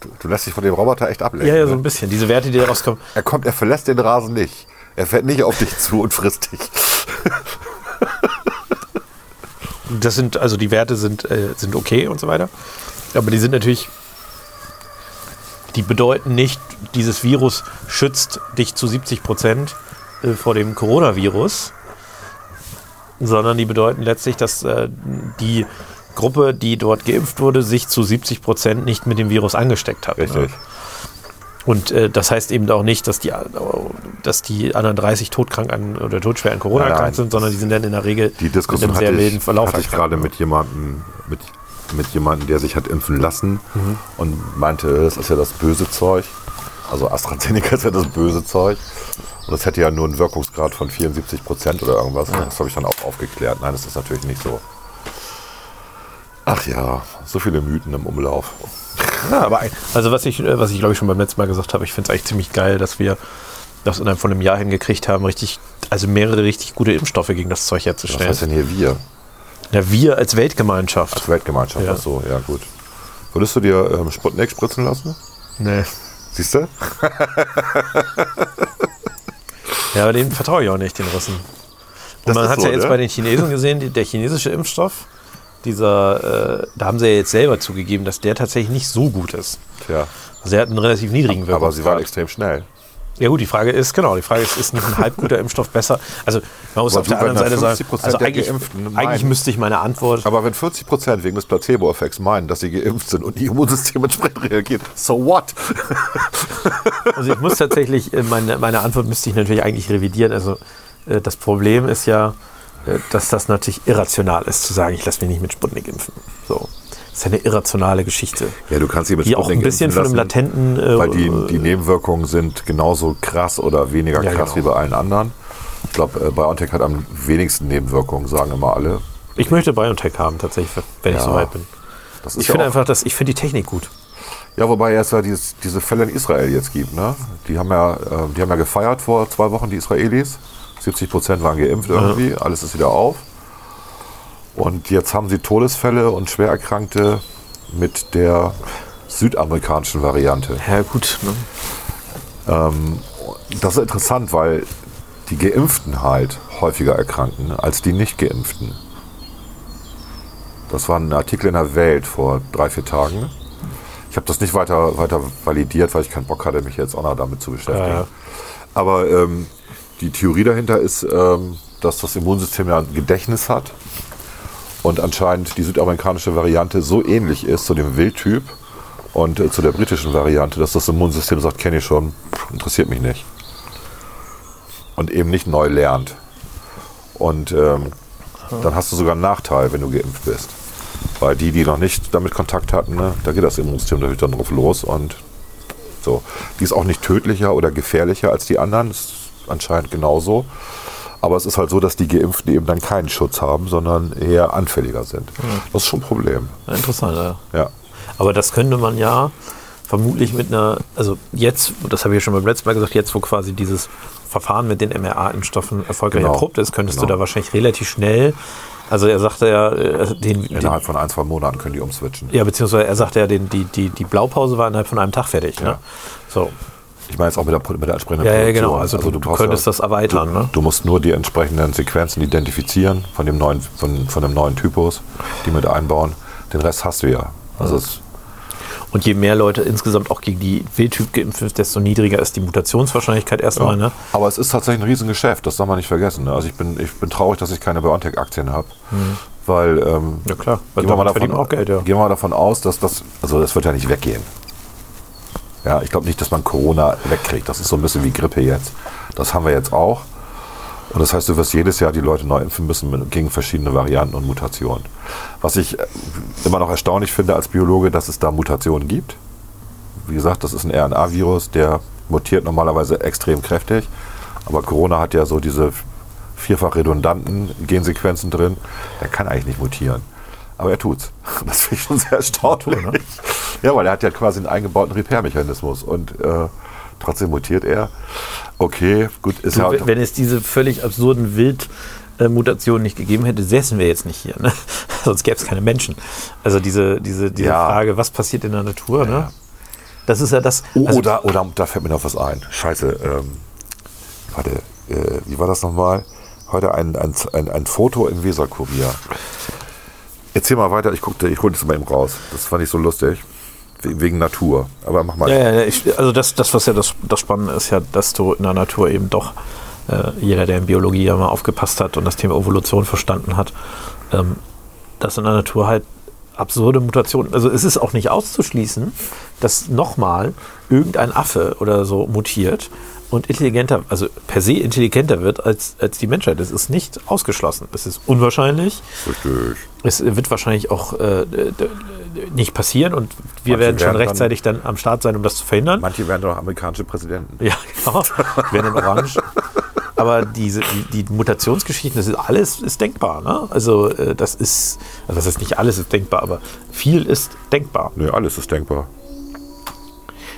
du, du lässt dich von dem Roboter echt ablenken. ja, ja, so ne? ein bisschen, diese Werte, die da rauskommen, Er kommt, er verlässt den Rasen nicht. Er fährt nicht auf dich zu und frisst dich. Das sind, also die Werte sind, äh, sind okay und so weiter. Aber die sind natürlich, die bedeuten nicht, dieses Virus schützt dich zu 70 Prozent äh, vor dem Coronavirus, sondern die bedeuten letztlich, dass äh, die Gruppe, die dort geimpft wurde, sich zu 70 Prozent nicht mit dem Virus angesteckt hat. Richtig. Ne? Und äh, das heißt eben auch nicht, dass die, dass die anderen 30 todkrank an oder todschwer an Corona Nein, nein. erkrankt sind, sondern die sind dann in der Regel Die Diskussion mit hatte einem sehr ich, milden Verlauf hatte ich gerade ne? mit jemandem, mit, mit jemandem, der sich hat impfen lassen Mhm. und meinte, das ist ja das böse Zeug. Also AstraZeneca ist ja das böse Zeug. Und das hätte ja nur einen Wirkungsgrad von 74 Prozent oder irgendwas. Das habe ich dann auch aufgeklärt. Nein, das ist natürlich nicht so. Ach ja, so viele Mythen im Umlauf. Ja, aber also was ich, äh, was ich glaube ich schon beim letzten Mal gesagt habe, ich finde es eigentlich ziemlich geil, dass wir das innerhalb von einem Jahr hingekriegt haben, richtig, also mehrere richtig gute Impfstoffe gegen das Zeug Was herzustellen. heißt denn hier wir? Ja, wir als Weltgemeinschaft. Weltgemeinschaft, Ja. ach so, ja gut. Würdest du dir ähm, Sputnik spritzen lassen? Nee. Siehst du? Ja, aber denen vertraue ich auch nicht, den Russen. Und Das man hat so, ja jetzt ne? bei den Chinesen gesehen, die, der chinesische Impfstoff, dieser, äh, da haben sie ja jetzt selber zugegeben, dass der tatsächlich nicht so gut ist. Tja. Also er hat einen relativ niedrigen Aber sie waren extrem schnell. Ja gut, die Frage ist, genau, die Frage ist, ist nicht ein halb guter Impfstoff besser? Also man muss Aber auf der anderen Seite sagen, 50% also eigentlich, Geimpften eigentlich meinen- müsste ich meine Antwort, Aber wenn 40 Prozent wegen des Placebo-Effekts meinen, dass sie geimpft sind und ihr Immunsystem entsprechend reagiert, so what? also ich muss tatsächlich, äh, meine, meine Antwort müsste ich natürlich eigentlich revidieren. Also äh, das Problem ist ja, äh, dass das natürlich irrational ist, zu sagen, ich lasse mich nicht mit Sputnik impfen. So. Das ist eine irrationale Geschichte. Ja, du kannst sie mit Die auch ein bisschen von einem latenten. äh, Weil die, die Nebenwirkungen sind genauso krass oder weniger Ja, krass genau. wie bei allen anderen. Ich glaube, äh, BioNTech hat am wenigsten Nebenwirkungen, sagen immer alle. ich möchte BioNTech haben, tatsächlich, wenn ich Ja. soweit bin. Ich ja finde einfach, dass ich finde die Technik gut. Ja, wobei es ja dieses, diese Fälle in Israel jetzt gibt. Ne? Die, haben ja, äh, die haben ja gefeiert vor zwei Wochen, die Israelis. 70 Prozent waren geimpft irgendwie, alles ist wieder auf. Und jetzt haben sie Todesfälle und Schwererkrankte mit der südamerikanischen Variante. Ja, gut. Ne? Das ist interessant, weil die Geimpften halt häufiger erkranken als die Nicht-Geimpften. Das war ein Artikel in der Welt vor drei, vier Tagen. Ich habe das nicht weiter, weiter validiert, weil ich keinen Bock hatte, mich jetzt auch noch damit zu beschäftigen. Ja, ja. Aber ähm, die Theorie dahinter ist, ähm, dass das Immunsystem ja ein Gedächtnis hat und anscheinend die südamerikanische Variante so ähnlich ist zu dem Wildtyp und äh, zu der britischen Variante, dass das Immunsystem sagt, kenne ich schon, interessiert mich nicht. Und eben nicht neu lernt. Und ähm, dann hast du sogar einen Nachteil, wenn du geimpft bist. Weil die, die noch nicht damit Kontakt hatten, ne, da geht das Immunsystem natürlich dann drauf los und so. Die ist auch nicht tödlicher oder gefährlicher als die anderen, ist anscheinend genauso. Aber es ist halt so, dass die Geimpften eben dann keinen Schutz haben, sondern eher anfälliger sind. Das ist schon ein Problem. Interessant, ja. Ja. Aber das könnte man ja vermutlich mit einer, also jetzt, das habe ich ja schon beim letzten Mal gesagt, jetzt wo quasi dieses Verfahren mit den mRNA-Impfstoffen erfolgreich Genau. erprobt ist, könntest du Genau. da wahrscheinlich relativ schnell, also er sagte ja, äh, den, den, Innerhalb von ein, zwei Monaten können die umswitchen. ja, beziehungsweise er sagte ja, den, die, die, die Blaupause war innerhalb von einem Tag fertig. Ne? Ja. So. Ich meine jetzt auch mit der, mit der entsprechenden Ja, ja, Produktion. genau. Also, du, brauchst könntest das erweitern. Du, ne? du musst nur die entsprechenden Sequenzen identifizieren von dem neuen, von, von dem neuen Typus, die mit einbauen. Den Rest hast du ja. Also es, Und je mehr Leute insgesamt auch gegen die Wildtyp geimpft sind, desto niedriger ist die Mutationswahrscheinlichkeit erstmal. Ne? Aber es ist tatsächlich ein Riesengeschäft, das darf man nicht vergessen. ne? Also ich bin, ich bin traurig, dass ich keine BioNTech-Aktien habe. Weil, ähm, Mhm. Ja klar, weil gehen, wir mal davon, auch Geld, ja. gehen wir mal davon aus, dass das, also das wird ja nicht weggehen. Ja, ich glaube nicht, dass man Corona wegkriegt. Das ist so ein bisschen wie Grippe jetzt. Das haben wir jetzt auch. Und das heißt, du wirst jedes Jahr die Leute neu impfen müssen gegen verschiedene Varianten und Mutationen. Was ich äh, immer noch erstaunlich finde als Biologe, dass es da Mutationen gibt. Wie gesagt, das ist ein RNA-Virus, der mutiert normalerweise extrem kräftig. Aber Corona hat ja so diese vierfach redundanten Gensequenzen drin. Der kann eigentlich nicht mutieren. Aber er tut's. Das finde ich schon sehr erstaunlich. Ja, weil er hat ja quasi einen eingebauten Repair-Mechanismus und äh, trotzdem mutiert er. Okay, gut, ist ja. Wenn es diese völlig absurden Wildmutationen nicht gegeben hätte, säßen wir jetzt nicht hier. Ne? Sonst gäbe es keine Menschen. Also diese, diese, diese Ja. Frage, was passiert in der Natur? Ne? Das ist ja das. Also- oder, oder da fällt mir noch was ein. Scheiße, ähm, warte, äh, wie war das nochmal? Heute ein, ein, ein, ein Foto im Weserkurier. Erzähl mal weiter, ich, guck, ich hole das mal eben raus. Das fand ich so lustig. We- Wegen Natur. Aber mach mal. Ja, ja, ich, also das, das, was ja das, das Spannende ist, ja, dass du in der Natur eben doch, äh, jeder, der in Biologie ja mal aufgepasst hat und das Thema Evolution verstanden hat, ähm, dass in der Natur halt absurde Mutationen, also es ist auch nicht auszuschließen, dass nochmal irgendein Affe oder so mutiert und intelligenter, also per se intelligenter wird als, als die Menschheit. Das ist nicht ausgeschlossen. Es ist unwahrscheinlich. Richtig. Es wird wahrscheinlich auch äh, nicht passieren und wir Manche werden schon werden dann- rechtzeitig dann, am Start sein, um das zu verhindern. Manche werden doch amerikanische Präsidenten. Ja, genau. Werden in Orange. Aber diese, die, die Mutationsgeschichten, das ist alles ist denkbar. Ne? Also äh, das ist, also das ist nicht alles ist denkbar, aber viel ist denkbar. Nee, alles ist denkbar.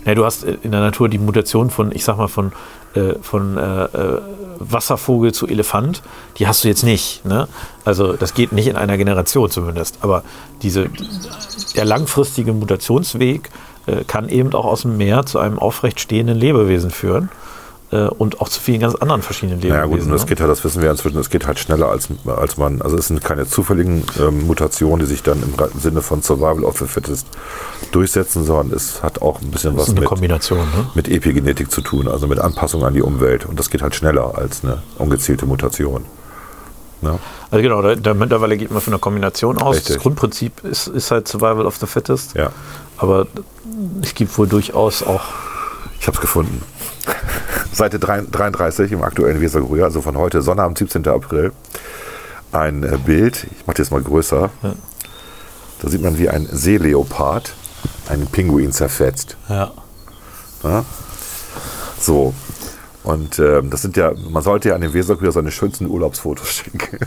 Ja, du hast äh, in der Natur die Mutation von, ich sag mal, von, äh, von äh, äh, Wasservogel zu Elefant, die hast du jetzt nicht. Ne? Also das geht nicht in einer Generation zumindest. Aber diese, der langfristige Mutationsweg äh, kann eben auch aus dem Meer zu einem aufrecht stehenden Lebewesen führen. Äh, Und auch zu vielen ganz anderen verschiedenen Naja Lebewesen. gut, und das ne? geht halt, das wissen wir inzwischen, es geht halt schneller als, als man, also es sind keine zufälligen ähm, Mutationen, die sich dann im Sinne von Survival of the Fittest durchsetzen, sondern es hat auch ein bisschen was mit, Kombination. Ne? mit Epigenetik zu tun, also mit Anpassung an die Umwelt. Und das geht halt schneller als eine ungezielte Mutation. Ne? Also genau, da, da mittlerweile geht man von einer Kombination aus. Richtig. Das Grundprinzip ist, ist halt Survival of the Fittest. Ja, Aber es gibt wohl durchaus auch ich habe es gefunden. Seite 33 im aktuellen Weserkurier, also von heute, Sonnabend, 17. April, ein äh, Bild, ich mache das mal größer. Da sieht man, wie ein Seeleopard einen Pinguin zerfetzt. ja, Ja? So. Und ähm, das sind ja, man sollte ja an den Weserkurier seine schönsten Urlaubsfotos schicken.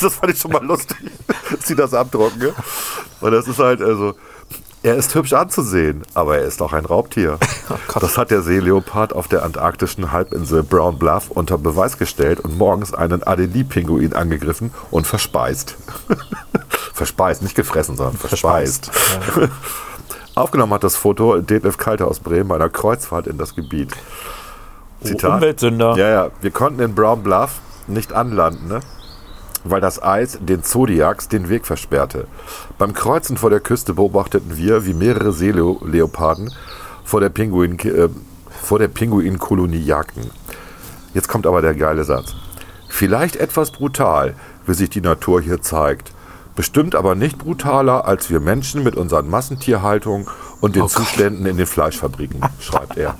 das fand ich schon mal lustig, dass sie das abdrucken. Und das ist halt, also, er ist hübsch anzusehen, aber er ist auch ein Raubtier. Gott. das hat der Seeleopard auf der antarktischen Halbinsel Brown Bluff unter Beweis gestellt und morgens einen Adelie-Pinguin angegriffen und verspeist. verspeist, nicht gefressen, sondern verspeist. Aufgenommen hat das Foto Detlef Kalter aus Bremen bei einer Kreuzfahrt in das Gebiet. Zitat. Umweltsünder. Ja, ja. Wir konnten in Brown Bluff nicht anlanden, ne? Weil das Eis den Zodiacs den Weg versperrte. Beim Kreuzen vor der Küste beobachteten wir, wie mehrere Seeleoparden vor der Pinguin, äh, vor der Pinguinkolonie jagten. Jetzt kommt aber der geile Satz. Vielleicht etwas brutal, wie sich die Natur hier zeigt. Bestimmt aber nicht brutaler als wir Menschen mit unseren Massentierhaltungen und den Zuständen in den Fleischfabriken, schreibt er.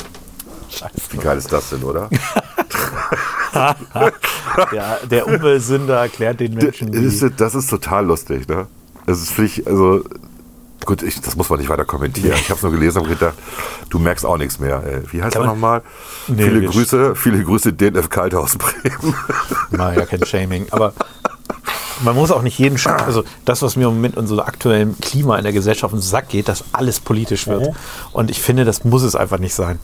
Wie geil ist das denn, oder? Der, der Umweltsünder erklärt den Menschen, wie, Ist, das ist total lustig, ne? Das ist für ich, also, gut, ich, das muss man nicht weiter kommentieren. Ich habe es nur gelesen und gedacht, du merkst auch nichts mehr. Ey. Wie heißt Kann er nochmal? Nee, viele Grüße, viele Grüße, DNF Kalte aus Bremen. mal ja kein Shaming, aber man muss auch nicht jeden, Sch- also das, was mir im Moment in so Klima in der Gesellschaft auf den Sack geht, dass alles politisch wird. Mhm. Und ich finde, das muss es einfach nicht sein.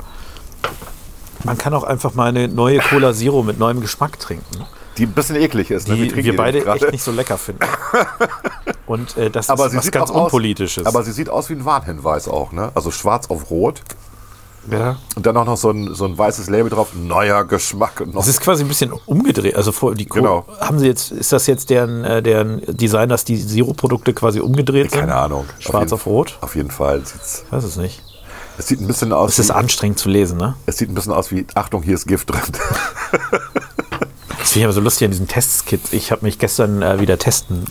Man kann auch einfach mal eine neue Cola Zero mit neuem Geschmack trinken, Die ein bisschen eklig ist, ne? die wir die beide echt nicht so lecker finden. Und äh, das aber ist sie was sieht ganz auch aus, Unpolitisches. Aber sie sieht aus wie ein Warnhinweis auch, ne? Also schwarz auf rot ja. und dann auch noch so ein, so ein weißes Label drauf, neuer Geschmack. Noch, Es ist quasi ein bisschen umgedreht. Also vor, die Co Genau. haben sie jetzt, ist das jetzt deren, äh, deren Design, dass die Zero-Produkte quasi umgedreht sind? keine Ahnung. Schwarz jeden- auf Rot? Auf jeden Fall. sieht's- Ich weiß es nicht. Es sieht ein bisschen aus. Es ist wie- anstrengend zu lesen, ne? es sieht ein bisschen aus wie, Achtung, hier ist Gift drin. Das finde ich aber so lustig an diesen Testkits. Ich habe mich gestern äh, wieder testen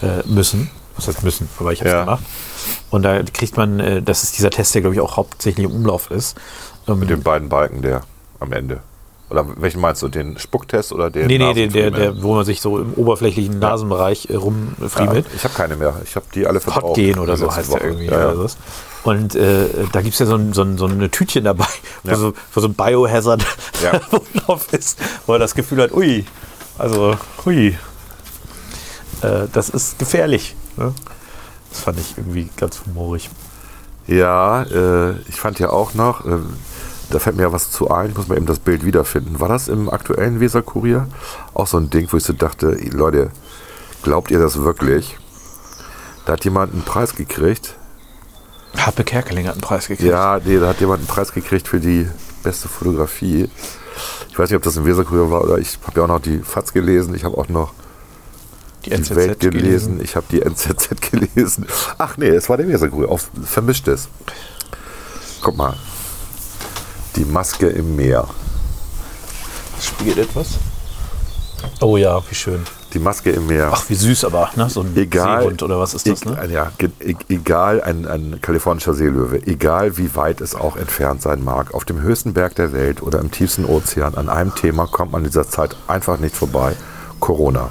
äh, müssen. Was heißt müssen? Aber ich habe es Ja. gemacht. Und da kriegt man, äh, das ist dieser Test, der glaube ich auch hauptsächlich im Umlauf ist. Ähm, Mit den beiden Balken, der am Ende. Oder welchen meinst du? Den Spucktest oder den nee, nee, der, der, der, wo man sich so im oberflächlichen Nasenbereich äh, ja, rumfriemelt. Ich habe keine mehr. Ich habe die alle verbraucht. Hotgen oder so heißt der Woche. irgendwie. Ja, ja. Und äh, da gibt es ja so ein, so, ein, so eine Tütchen dabei, wo, Ja. so, wo so ein Biohazard Ja. Ist, wo er das Gefühl hat, ui, also, hui, äh, das ist gefährlich. Ne? Das fand ich irgendwie ganz humorig. Ja, äh, ich fand ja auch noch, äh, da fällt mir ja was zu ein, ich muss mal eben das Bild wiederfinden. War das im aktuellen Weserkurier? Auch so ein Ding, wo ich so dachte, Leute, glaubt ihr das wirklich? Da hat jemand einen Preis gekriegt. Harpe Kerkeling hat einen Preis gekriegt. Ja, nee, da hat jemand einen Preis gekriegt für die beste Fotografie. Ich weiß nicht, ob das im Weserkurier war oder ich habe ja auch noch die FAZ gelesen. Ich habe auch noch die die NZZ Welt gelesen. Ich habe die NZZ gelesen. Ach nee, es war der Weserkurier. Auf Vermischtes. Guck mal. Die Maske im Meer. Spiegelt etwas? Oh ja, wie schön. Die Maske im Meer. Ach, wie süß aber, ne? So ein egal, Seehund oder was ist das, ne? Ja, e- egal, ein, ein kalifornischer Seelöwe, egal wie weit es auch entfernt sein mag, auf dem höchsten Berg der Welt oder im tiefsten Ozean, an einem Thema kommt man in dieser Zeit einfach nicht vorbei. Corona.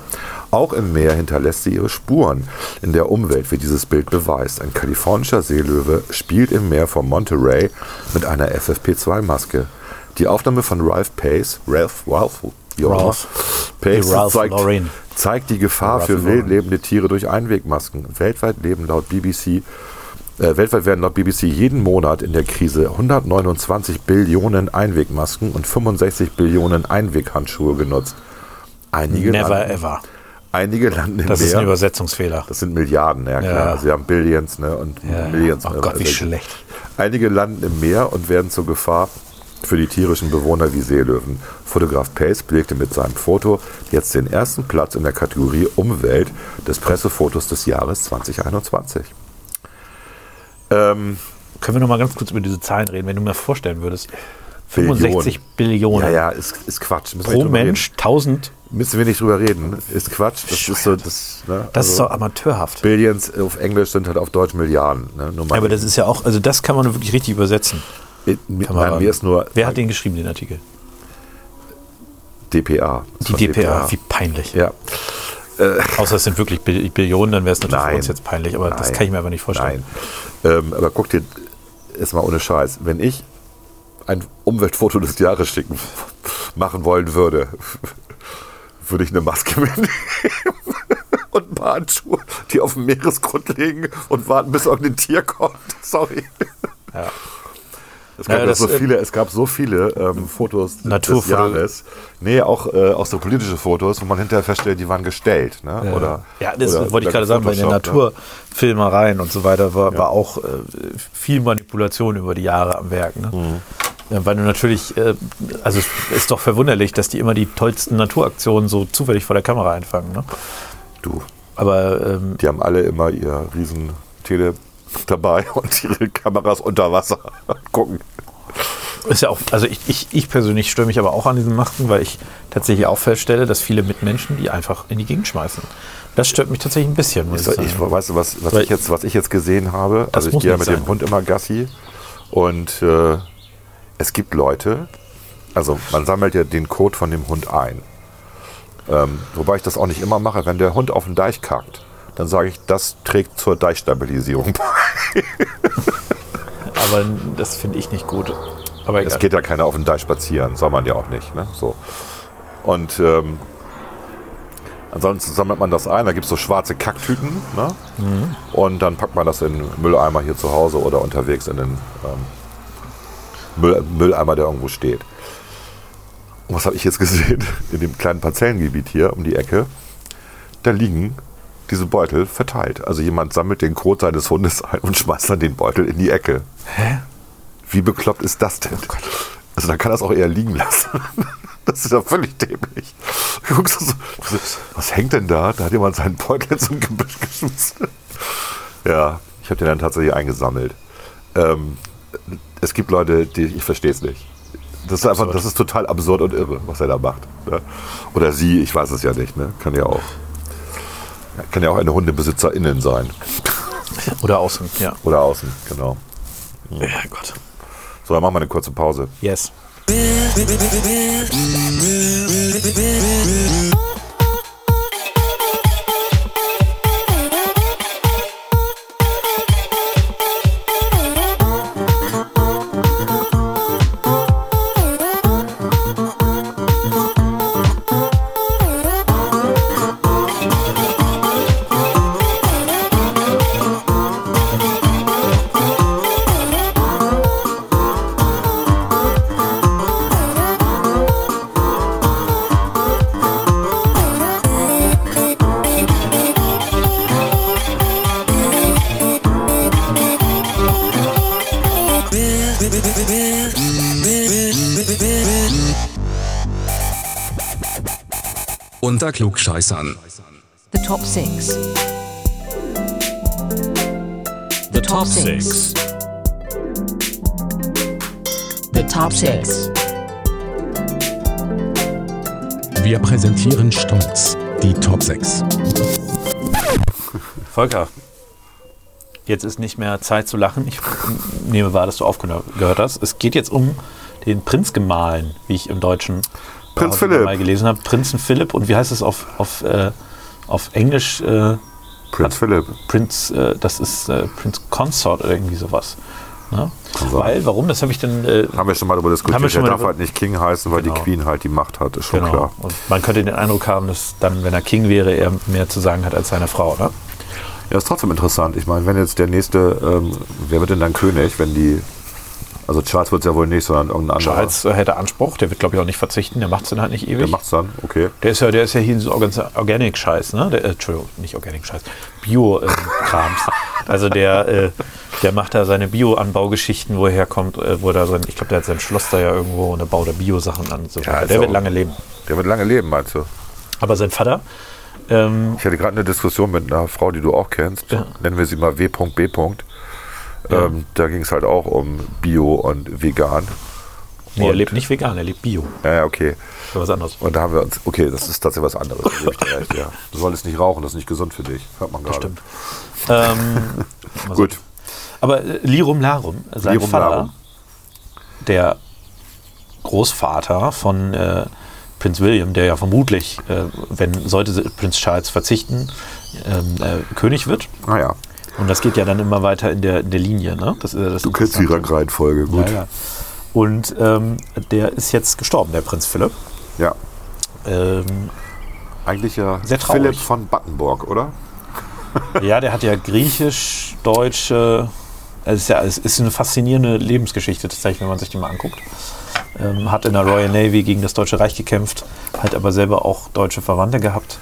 Auch im Meer hinterlässt sie ihre Spuren in der Umwelt, wie dieses Bild beweist. Ein kalifornischer Seelöwe spielt im Meer von Monterey mit einer FFP2-Maske. Die Aufnahme von Ralph Pace, Ralph, Ralph, Ralph. Pace Ralph zeigt, Lauren. zeigt die Gefahr Ralph für wild lebende Tiere durch Einwegmasken. Weltweit leben laut BBC äh, weltweit werden laut BBC jeden Monat in der Krise 129 Billionen Einwegmasken und 65 Billionen Einweghandschuhe genutzt. Einige, Never landen, ever. Einige landen im Das ist ein. Übersetzungsfehler. Das sind Milliarden, ja klar. Ja. Also wir haben Billions ne, und Ja. Millions. Oh Gott, wie also schlecht. Einige landen im Meer und werden zur Gefahr für die tierischen Bewohner wie Seelöwen. Fotograf Pace belegte mit seinem Foto jetzt den ersten Platz in der Kategorie Umwelt des Pressefotos des Jahres 2021. Ähm, Können wir noch mal ganz kurz über diese Zahlen reden, wenn du mir vorstellen würdest. Billionen. 65 Billionen. ja, ja, ist, ist Quatsch. Müssen Pro Mensch 1000. Reden. Müssen wir nicht drüber reden. Ist Quatsch. Das ist so, das, ne, Das ist also doch amateurhaft. Billions auf Englisch sind halt auf Deutsch Milliarden. Ne? Mal Aber das ist ja auch, also das kann man wirklich richtig übersetzen. Äh, mir, Kameraden. nein, mir ist nur Wer hat den geschrieben, den Artikel? DPA. Das Die war DPA. Wie peinlich. Ja. Außer es sind wirklich Bill- Billionen, dann wäre es natürlich für Nein. uns jetzt peinlich, aber das Nein. kann ich mir aber nicht vorstellen. Nein. Ähm, aber guck dir, jetzt mal ohne Scheiß, wenn ich ein Umweltfoto des Jahres schicken, machen wollen würde, würde ich eine Maske mitnehmen und ein paar Handschuhe, die auf dem Meeresgrund liegen und warten, bis irgendein Tier kommt. Sorry. Ja. Es gab, Ja, ja das, so äh, viele, es gab so viele ähm, Fotos des Naturfoto- Jahres. Nee, auch, äh, auch so politische Fotos, wo man hinterher feststellt, die waren gestellt. Ne? Ja. Oder, ja, das oder- wollte ich gerade sagen, bei den ne? Naturfilmereien und so weiter war, war auch äh, viel Manipulation über die Jahre am Werk. Ne? Mhm. Ja, weil du natürlich, äh, also es ist doch verwunderlich, dass die immer die tollsten Naturaktionen so zufällig vor der Kamera einfangen. Ne? Du, Aber ähm, Die haben alle immer ihr riesen Tele dabei und ihre Kameras unter Wasser gucken. ist ja auch, also ich, ich, ich persönlich störe mich aber auch an diesen Masken, weil ich tatsächlich auch feststelle, dass viele Mitmenschen die einfach in die Gegend schmeißen. Das stört mich tatsächlich ein bisschen, muss Ich, ich sagen. ich, weißt du, was, was, Weil- ich jetzt, was ich jetzt gesehen habe? Also ich gehe ja mit sein. dem Hund immer Gassi und äh, es gibt Leute, also man sammelt ja den Kot von dem Hund ein. Ähm, wobei ich das auch nicht immer mache. Wenn der Hund auf den Deich kackt, dann sage ich, das trägt zur Deichstabilisierung bei. aber das finde ich nicht gut. Aber egal. Es geht ja keiner auf den Deich spazieren, soll man ja auch nicht. Ne? So. Und ähm, ansonsten sammelt man das ein, da gibt es so schwarze Kacktüten. Ne? Und dann packt man das in Mülleimer hier zu Hause oder unterwegs in den ähm, Müll, Mülleimer, der irgendwo steht. Und was habe ich jetzt gesehen? In dem kleinen Parzellengebiet hier um die Ecke, da liegen diese Beutel verteilt. Also jemand sammelt den Kot seines Hundes ein und schmeißt dann den Beutel in die Ecke. Hä? Wie bekloppt ist das denn? Also da kann das auch eher liegen lassen. Das ist ja völlig dämlich. Du guckst so, was hängt denn da? Da hat jemand seinen Beutel ein Gebüsch geschmissen. Ja, ich habe den dann tatsächlich eingesammelt. Ähm, es gibt Leute, die ich verstehe es nicht. Das ist einfach, das ist total absurd und irre, was er da macht. Ne? Oder sie, ich weiß es ja nicht. Ne? Kann ja auch, kann ja auch eine Hundebesitzerinnen sein Oder außen, ja. oder außen, genau. Ja, Gott. So, dann machen wir eine kurze Pause. Yes. Unter Klugscheißern. The top six. The top six. The top six. Wir präsentieren stolz die Top 6. Volker, jetzt ist nicht mehr Zeit zu lachen. Ich nehme wahr, dass du aufgehört hast. Es geht jetzt um den Prinzgemahlen, wie ich im Deutschen Prinz Philipp. mal gelesen habe. Prinzen Philipp und wie heißt es auf, auf, äh, Auf Englisch äh, Prinz Philipp. Prince, äh, das ist äh, Prince Consort oder irgendwie sowas. Ne? Weil, warum? Das habe ich dann. Äh, Haben wir schon mal darüber diskutiert. Er darf halt nicht King heißen, weil Genau. die Queen halt die Macht hat, ist schon genau. klar. Und man könnte den Eindruck haben, dass dann, wenn er King wäre, er mehr zu sagen hat als seine Frau. Ne? Ja, ist trotzdem interessant. Ich meine, wenn jetzt der nächste, ähm, wer wird denn dann König, wenn die, also Charles wird es ja wohl nicht, sondern irgendein anderer. Charles äh, hätte Anspruch, der wird, glaube ich, auch nicht verzichten, der macht es dann halt nicht ewig. Der macht's dann, okay. Der ist ja, der ist ja hier so Organ- Organic-Scheiß, ne? Der, äh, Entschuldigung, nicht Organic-Scheiß, Bio-Krams. also der, äh, der macht da seine Bio-Anbaugeschichten, wo er herkommt, äh, wo er da sein, ich glaube, der hat sein Schloss da ja irgendwo und da baut er Bio-Sachen an. So Ja, der wird lange leben. Der wird lange leben, meinst du? Aber sein Vater, ähm, Ich hatte gerade eine Diskussion mit einer Frau, die du auch kennst. Ja. Nennen wir sie mal W.B. Ähm, da ging es halt auch um Bio und vegan. nee, er Und- lebt nicht vegan, er lebt Bio. Ja, ja, okay. Das ist was anderes. Und da haben wir uns, okay, das ist tatsächlich was anderes. Recht, ja. Du solltest nicht rauchen, das ist nicht gesund für dich. Hört man gerade. Stimmt. Ähm. Gut. Aber äh, Lirum Larum, sein Lirum Vater, Larum. der Großvater von äh, Prinz William, der ja vermutlich, äh, wenn sollte Prinz Charles verzichten, ähm, äh, König wird. Naja, Und das geht ja dann immer weiter in der, in der Linie. Ne? Das, ist ja das du kennst die. Rangreihenfolge, gut. Ja, ja. Und ähm, der ist jetzt gestorben, der Prinz Philipp. Ja. Ähm, Eigentlich ja Sehr traurig. Philipp von Battenburg, oder? ja, der hat ja griechisch, deutsche. Also es ist ja es ist eine faszinierende Lebensgeschichte, tatsächlich, wenn man sich die mal anguckt. Ähm, hat in der Royal Navy gegen das Deutsche Reich gekämpft, hat aber selber auch deutsche Verwandte gehabt.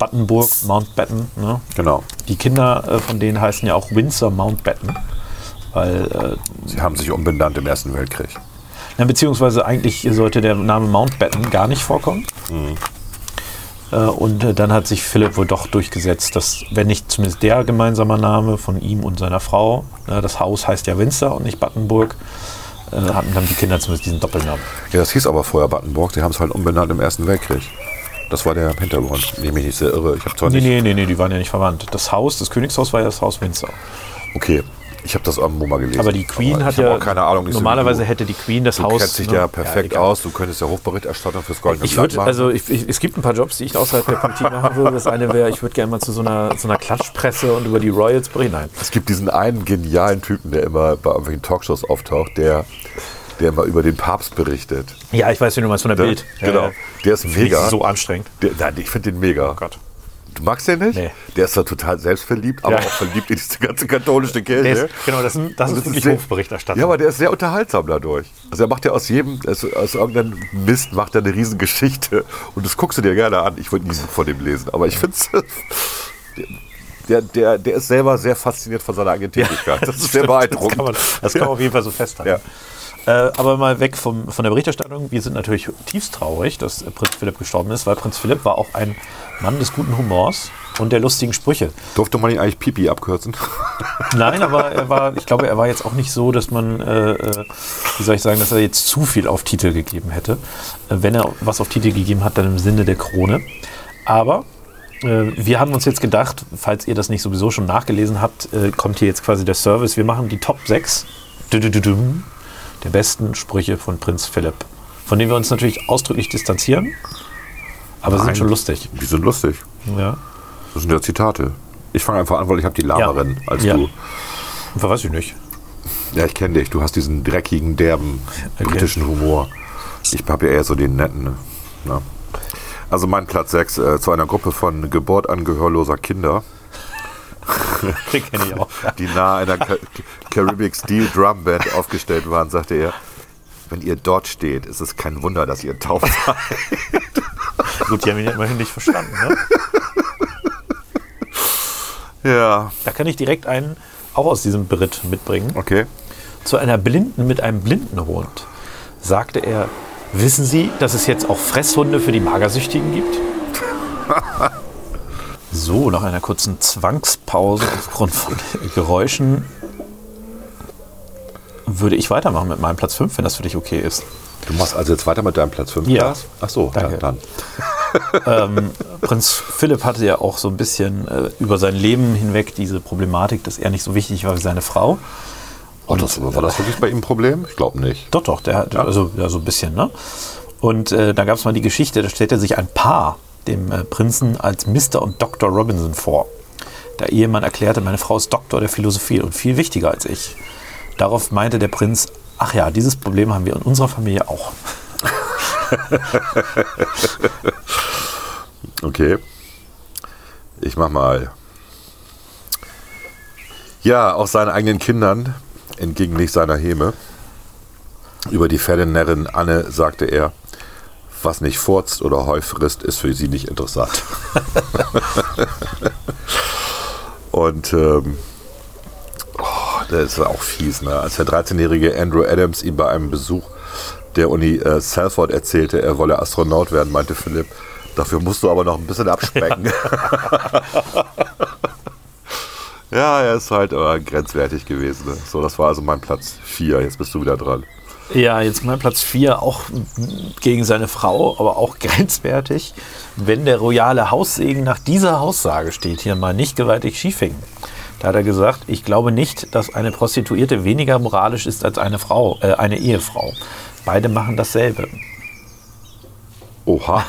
Die Battenburg, Mountbatten, ne? Genau. Die Kinder äh, von denen heißen ja auch Windsor Mountbatten. Weil, äh, Sie haben sich umbenannt im Ersten Weltkrieg. na, beziehungsweise eigentlich sollte der Name Mountbatten gar nicht vorkommen. Äh, und äh, dann hat sich Philipp wohl doch durchgesetzt, dass, wenn nicht zumindest der gemeinsame Name von ihm und seiner Frau, äh, das Haus heißt ja Windsor und nicht Battenburg, äh, hatten dann die Kinder zumindest diesen Doppelnamen. Ja, das hieß aber vorher Battenburg. Sie haben es halt umbenannt im Ersten Weltkrieg. Das war der Hintergrund. Nehme mich nicht sehr irre. Ich habe zwar Nee, nicht. nee, nee, nee, die waren ja nicht verwandt. Das Haus, das Königshaus war ja das Haus Windsor. Okay, ich habe das irgendwo mal gelesen. Aber die Queen Aber hat ja. auch keine Ahnung. normalerweise du. hätte die Queen das Du Haus. kennst dich ne? ja perfekt egal. aus. Du könntest ja Hochberichterstatter fürs Goldene Ich Blatt würde, machen. also ich, ich, es gibt ein paar Jobs, die ich außerhalb der Politik machen würde. Das eine wäre, ich würde gerne mal zu so einer, so einer Klatschpresse und über die Royals berichten. Nein. Es gibt diesen einen genialen Typen, der immer bei irgendwelchen Talkshows auftaucht, der, der immer über den Papst berichtet. Ja, ich weiß, wie du meinst von der Ne? Bild. Genau. Ja, Der ist ja. mega. So anstrengend. Der, nein, ich finde den mega. Oh Gott. Du magst den nicht? Nee. Der ist zwar total selbstverliebt, aber Ja. auch verliebt in diese ganze katholische Kirche. Der ist, genau, das ist, das ist wirklich sehr- Hofberichterstattung. Ja, aber der ist sehr unterhaltsam dadurch. Also er macht ja aus jedem, aus, aus irgendeinem Mist macht er eine Riesengeschichte. Und das guckst du dir gerne an. Ich wollte nie von dem lesen, aber ich finde es. Der, der, der ist selber sehr fasziniert von seiner eigenen Tätigkeit. das ist sehr Das beeindruckend. kann man, das kann man auf jeden Fall so festhalten. Äh, aber mal weg vom, von der Berichterstattung. Wir sind natürlich tiefst traurig, dass äh, Prinz Philipp gestorben ist, weil Prinz Philipp war auch ein Mann des guten Humors und der lustigen Sprüche. Durfte man ihn eigentlich Pipi abkürzen? Nein, aber er war, ich glaube, er war jetzt auch nicht so, dass man, äh, äh, wie soll ich sagen, dass er jetzt zu viel auf Titel gegeben hätte. Wenn er was auf Titel gegeben hat, dann im Sinne der Krone. Aber wir haben uns jetzt gedacht, falls ihr das nicht sowieso schon nachgelesen habt, kommt hier jetzt quasi der Service. Wir machen die Top 6 Dü-dü-dü-düm, der besten Sprüche von Prinz Philipp. Von denen wir uns natürlich ausdrücklich distanzieren. Aber sie sind Nein. schon lustig. Die sind lustig. Ja. Das sind ja Zitate. Ich fange einfach an, weil ich habe die Laberin als Ja. du. Weiß ich nicht. Ja, ich kenne dich. Du hast diesen dreckigen, derben, Okay. britischen Humor. Ich habe ja eher so den netten. Ne? Also mein Platz 6 äh, zu einer Gruppe von geburtangehörloser Kinder, Den kenne ich auch. die nahe einer Ca Caribbean Steel Drum Band aufgestellt waren, sagte er, wenn ihr dort steht, ist es kein Wunder, dass ihr tauft seid. Gut, die haben ihn ja immerhin nicht verstanden. Ne? ja, Da kann ich direkt einen auch aus diesem Beritt mitbringen. okay. Zu einer Blinden mit einem Blindenhund sagte er, wissen Sie, dass es jetzt auch Fresshunde für die Magersüchtigen gibt? So, nach einer kurzen Zwangspause aufgrund von Geräuschen würde ich weitermachen mit meinem Platz 5, wenn das für dich okay ist. Du machst also jetzt weiter mit deinem Platz 5, Ja. Lars? Ach so, Danke. ja, dann. Prinz Philipp hatte ja auch so ein bisschen äh, über sein Leben hinweg diese Problematik, dass er nicht so wichtig war wie seine Frau. Oh, das, war das wirklich bei ihm ein Problem? Ich glaube nicht. Doch, doch, der hat also ja, so ein bisschen, ne? Und äh, da gab es mal die Geschichte, da stellte sich ein Paar dem äh, Prinzen als Mr. und Dr. Robinson vor. Der Ehemann erklärte, meine Frau ist Doktor der Philosophie und viel wichtiger als ich. Darauf meinte der Prinz, ach ja, dieses Problem haben wir in unserer Familie auch. Okay. Ich mach mal. Ja, auch seinen eigenen Kindern, entgegen nicht seiner Häme. Über die Pferdenärrin Anne sagte er, was nicht furzt oder Heu frisst, ist für sie nicht interessant. Und ähm, oh, das ist auch fies, ne? Als der 13-jährige Andrew Adams ihm bei einem Besuch der Uni äh, Salford erzählte, er wolle Astronaut werden, meinte Philipp, dafür musst du aber noch ein bisschen abspecken. Ja, er ist halt aber grenzwertig gewesen. Ne? So, das war also mein Platz 4. Jetzt bist du wieder dran. Ja, jetzt mein Platz 4, auch gegen seine Frau, aber auch grenzwertig. Wenn der royale Haussegen nach dieser Aussage steht, hier mal nicht gewaltig schief hing. Da hat er gesagt, ich glaube nicht, dass eine Prostituierte weniger moralisch ist als eine Frau, äh, eine Ehefrau. Beide machen dasselbe. Oha.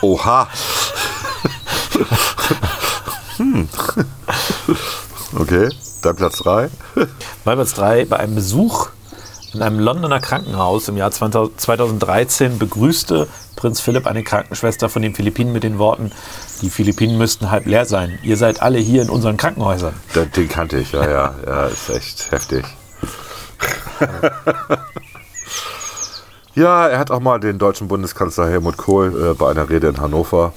Oha. hm. Okay, dann Platz 3. Mein Platz 3, bei einem Besuch in einem Londoner Krankenhaus im Jahr 2000 2013 begrüßte Prinz Philipp eine Krankenschwester von den Philippinen mit den Worten, die Philippinen müssten halb leer sein. Ihr seid alle hier in unseren Krankenhäusern. Den, den kannte ich, ja, ja. Ja, ist echt heftig. ja, er hat auch mal den deutschen Bundeskanzler Helmut Kohl äh, bei einer Rede in Hannover,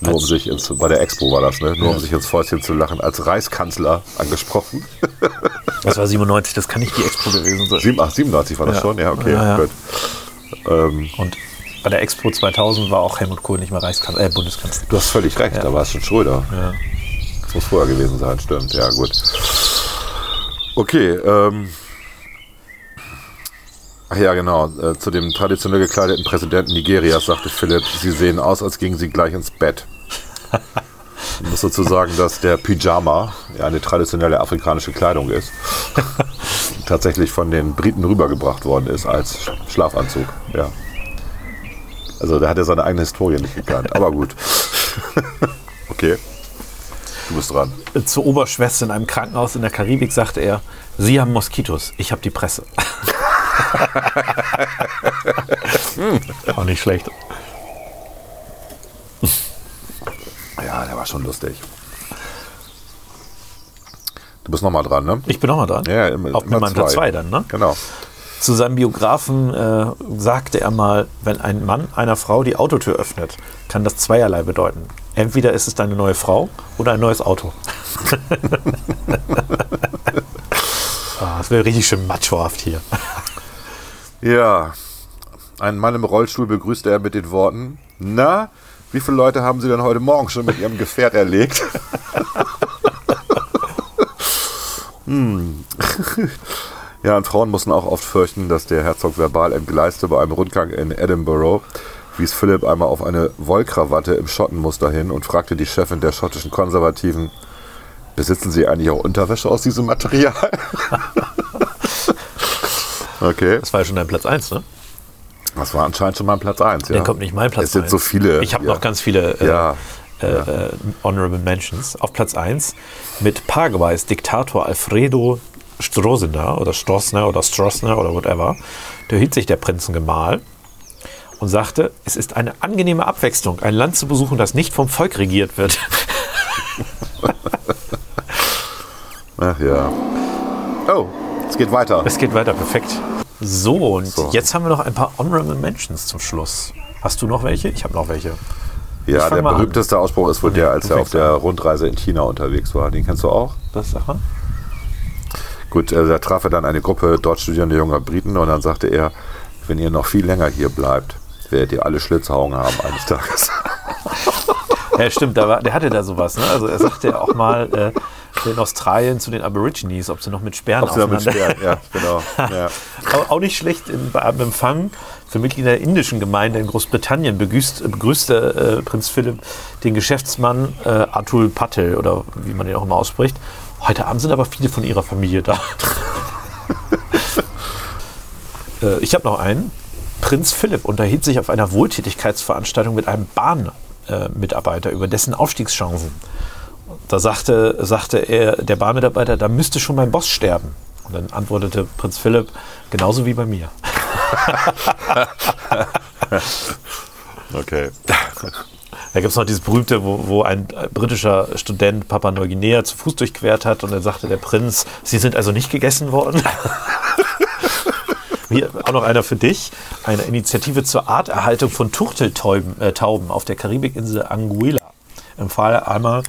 nur um sich ins, bei der Expo war das, ne? Nur um sich ins Fäustchen zu lachen, als Reichskanzler angesprochen. Das war 97, das kann nicht die Expo gewesen sein. Sieben- ach, 97 war das Ja. schon? Ja, okay, Ja, ja. gut. Ähm, Und bei der Expo 2000 war auch Helmut Kohl nicht mehr Reichskanzler, äh, Bundeskanzler. du hast völlig recht, da war es schon Schröder. Ja. Das muss vorher gewesen sein, stimmt. Ja, gut. Okay, ähm. Ach ja, genau. Äh, zu dem traditionell gekleideten Präsidenten Nigerias sagte Philipp, sie sehen aus, als gingen sie gleich ins Bett. Ich muss dazu sagen, dass der Pyjama ja eine traditionelle afrikanische Kleidung ist. Tatsächlich von den Briten rübergebracht worden ist als Sch- Schlafanzug. Ja. Also da hat er seine eigene Historie nicht gekannt. Aber gut. Okay. Du bist dran. Zur Oberschwester in einem Krankenhaus in der Karibik sagte er, Sie haben Moskitos, ich habe die Presse. Auch nicht schlecht. Ja, der war schon lustig. Du bist nochmal dran, ne? Ich bin nochmal dran. Ja, immer- Auf immer meinem Platz zwei. 2 dann, ne? Genau. Zu seinem Biografen äh, sagte er mal, wenn ein Mann einer Frau die Autotür öffnet, kann das zweierlei bedeuten. Entweder ist es deine neue Frau oder ein neues Auto. Ah, das wäre richtig schön machohaft hier. Ja. Einen Mann im Rollstuhl begrüßte er mit den Worten: Na, wie viele Leute haben Sie denn heute Morgen schon mit Ihrem Gefährt erlegt? hm. Ja, und Frauen mussten auch oft fürchten, dass der Herzog verbal entgleiste bei einem Rundgang in Edinburgh. Wies Philipp einmal auf eine Wollkrawatte im Schottenmuster hin und fragte die Chefin der schottischen Konservativen: Besitzen Sie eigentlich auch Unterwäsche aus diesem Material? okay. Das war ja schon dein Platz 1, ne? Das war anscheinend schon mal Platz 1. Ja. Der kommt nicht mein Platz Es sind so viele. Ich habe ja. noch ganz viele äh, Ja. äh, äh, Honorable Mentions. Auf Platz 1 mit Paraguays Diktator Alfredo Stroessner oder Stroessner oder Stroessner oder whatever. Der hielt sich der Prinzengemahl und sagte, es ist eine angenehme Abwechslung, ein Land zu besuchen, das nicht vom Volk regiert wird. Ach ja. Oh, es geht weiter. Es geht weiter, perfekt. So, und So. jetzt haben wir noch ein paar Honorable Mentions zum Schluss. Hast du noch welche? Ich habe noch welche. Ja, der mal an. berühmteste Ausspruch ist wohl der, als er auf der Rundreise in China unterwegs war. Den kennst du auch? Das sag mal. Gut, äh, da traf er dann eine Gruppe dort studierender junger Briten und dann sagte er, wenn ihr noch viel länger hier bleibt, werdet ihr alle Schlitzaugen haben eines Tages. Ja, stimmt, der hatte da sowas. Ne? Also er sagte ja auch mal äh, in Australien zu den Aborigines, ob sie noch mit Sperren Ob sie damit aufeinander... sperren, ja, genau. Ja. Auch, nicht schlecht in, beim Empfang für Mitglieder der indischen Gemeinde in Großbritannien begrüßt, begrüßte äh, Prinz Philipp den Geschäftsmann äh, Atul Patel oder wie man den auch immer ausspricht. Heute Abend sind aber viele von ihrer Familie da. äh, ich habe noch einen. Prinz Philipp unterhielt sich auf einer Wohltätigkeitsveranstaltung mit einem Bahnmitarbeiter über dessen Aufstiegschancen. Da sagte, sagte er, der Bahnmitarbeiter, da müsste schon mein Boss sterben. Und dann antwortete Prinz Philipp, genauso wie bei mir. Okay. Da gibt es noch dieses berühmte, wo, wo ein britischer Student Papua Neuguinea zu Fuß durchquert hat und dann sagte der Prinz, Sie sind also nicht gegessen worden. Hier auch noch einer für dich. Eine Initiative zur Arterhaltung von Turteltauben äh, auf der Karibikinsel Anguilla. Empfahl einmal,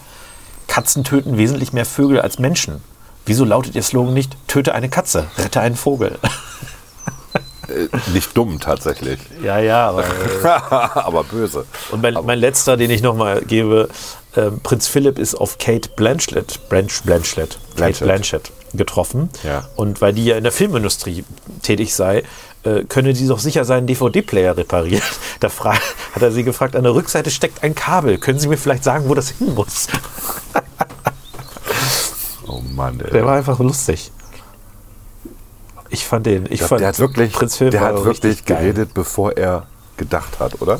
Katzen töten wesentlich mehr Vögel als Menschen. Wieso lautet Ihr Slogan nicht, töte eine Katze, rette einen Vogel? Äh, nicht dumm tatsächlich, ja, ja, aber... Äh, aber böse. Und mein, mein letzter, den ich nochmal gebe, ähm, Prinz Philipp ist auf Kate Blanchett, Blanch, Blanchett, Kate Blanchett. Blanchett getroffen. Ja. Und weil die ja in der Filmindustrie tätig sei, äh, könne sie doch sicher seinen DVD-Player reparieren. Da hat er sie gefragt, an der Rückseite steckt ein Kabel. Können Sie mir vielleicht sagen, wo das hin muss? Mann, ey. Der war einfach lustig. Ich fand den, ich Ich glaub, fand der hat wirklich, Prinz Philipp der hat wirklich geredet, bevor er gedacht hat, oder?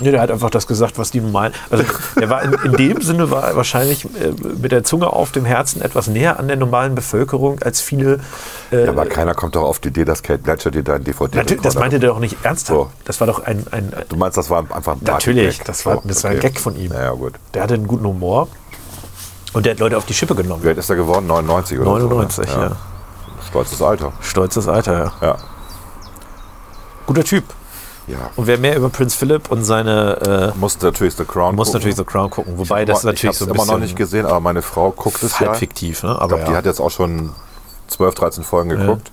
Nee, der hat einfach das gesagt, was die meinen. Also, der war in, in dem Sinne war er wahrscheinlich äh, mit der Zunge auf dem Herzen etwas näher an der normalen Bevölkerung als viele. Äh, Ja, aber keiner kommt doch auf die Idee, dass Kate Blanchett dir dein DVD natürlich, das meinte der doch nicht ernsthaft. So. Das war doch ein. ein Du meinst, das war einfach ein natürlich, das war, das war ein okay. Gag von ihm. Ja, ja, gut. Der hatte einen guten Humor und der hat Leute auf die Schippe genommen. Wie alt ist er geworden? 99 oder 99, so? ne? ja. Stolzes Alter. Stolzes Alter, ja. Ja. Guter Typ. ja. Und wer mehr über Prinz Philipp und seine. Äh, Muss natürlich The Crown muss gucken. natürlich The Crown gucken. Wobei das ich natürlich so ein immer bisschen noch nicht gesehen, aber meine Frau guckt es ja. fiktiv, ne? Ich Aber glaube, die ja, hat jetzt auch schon 12, 13 Folgen geguckt.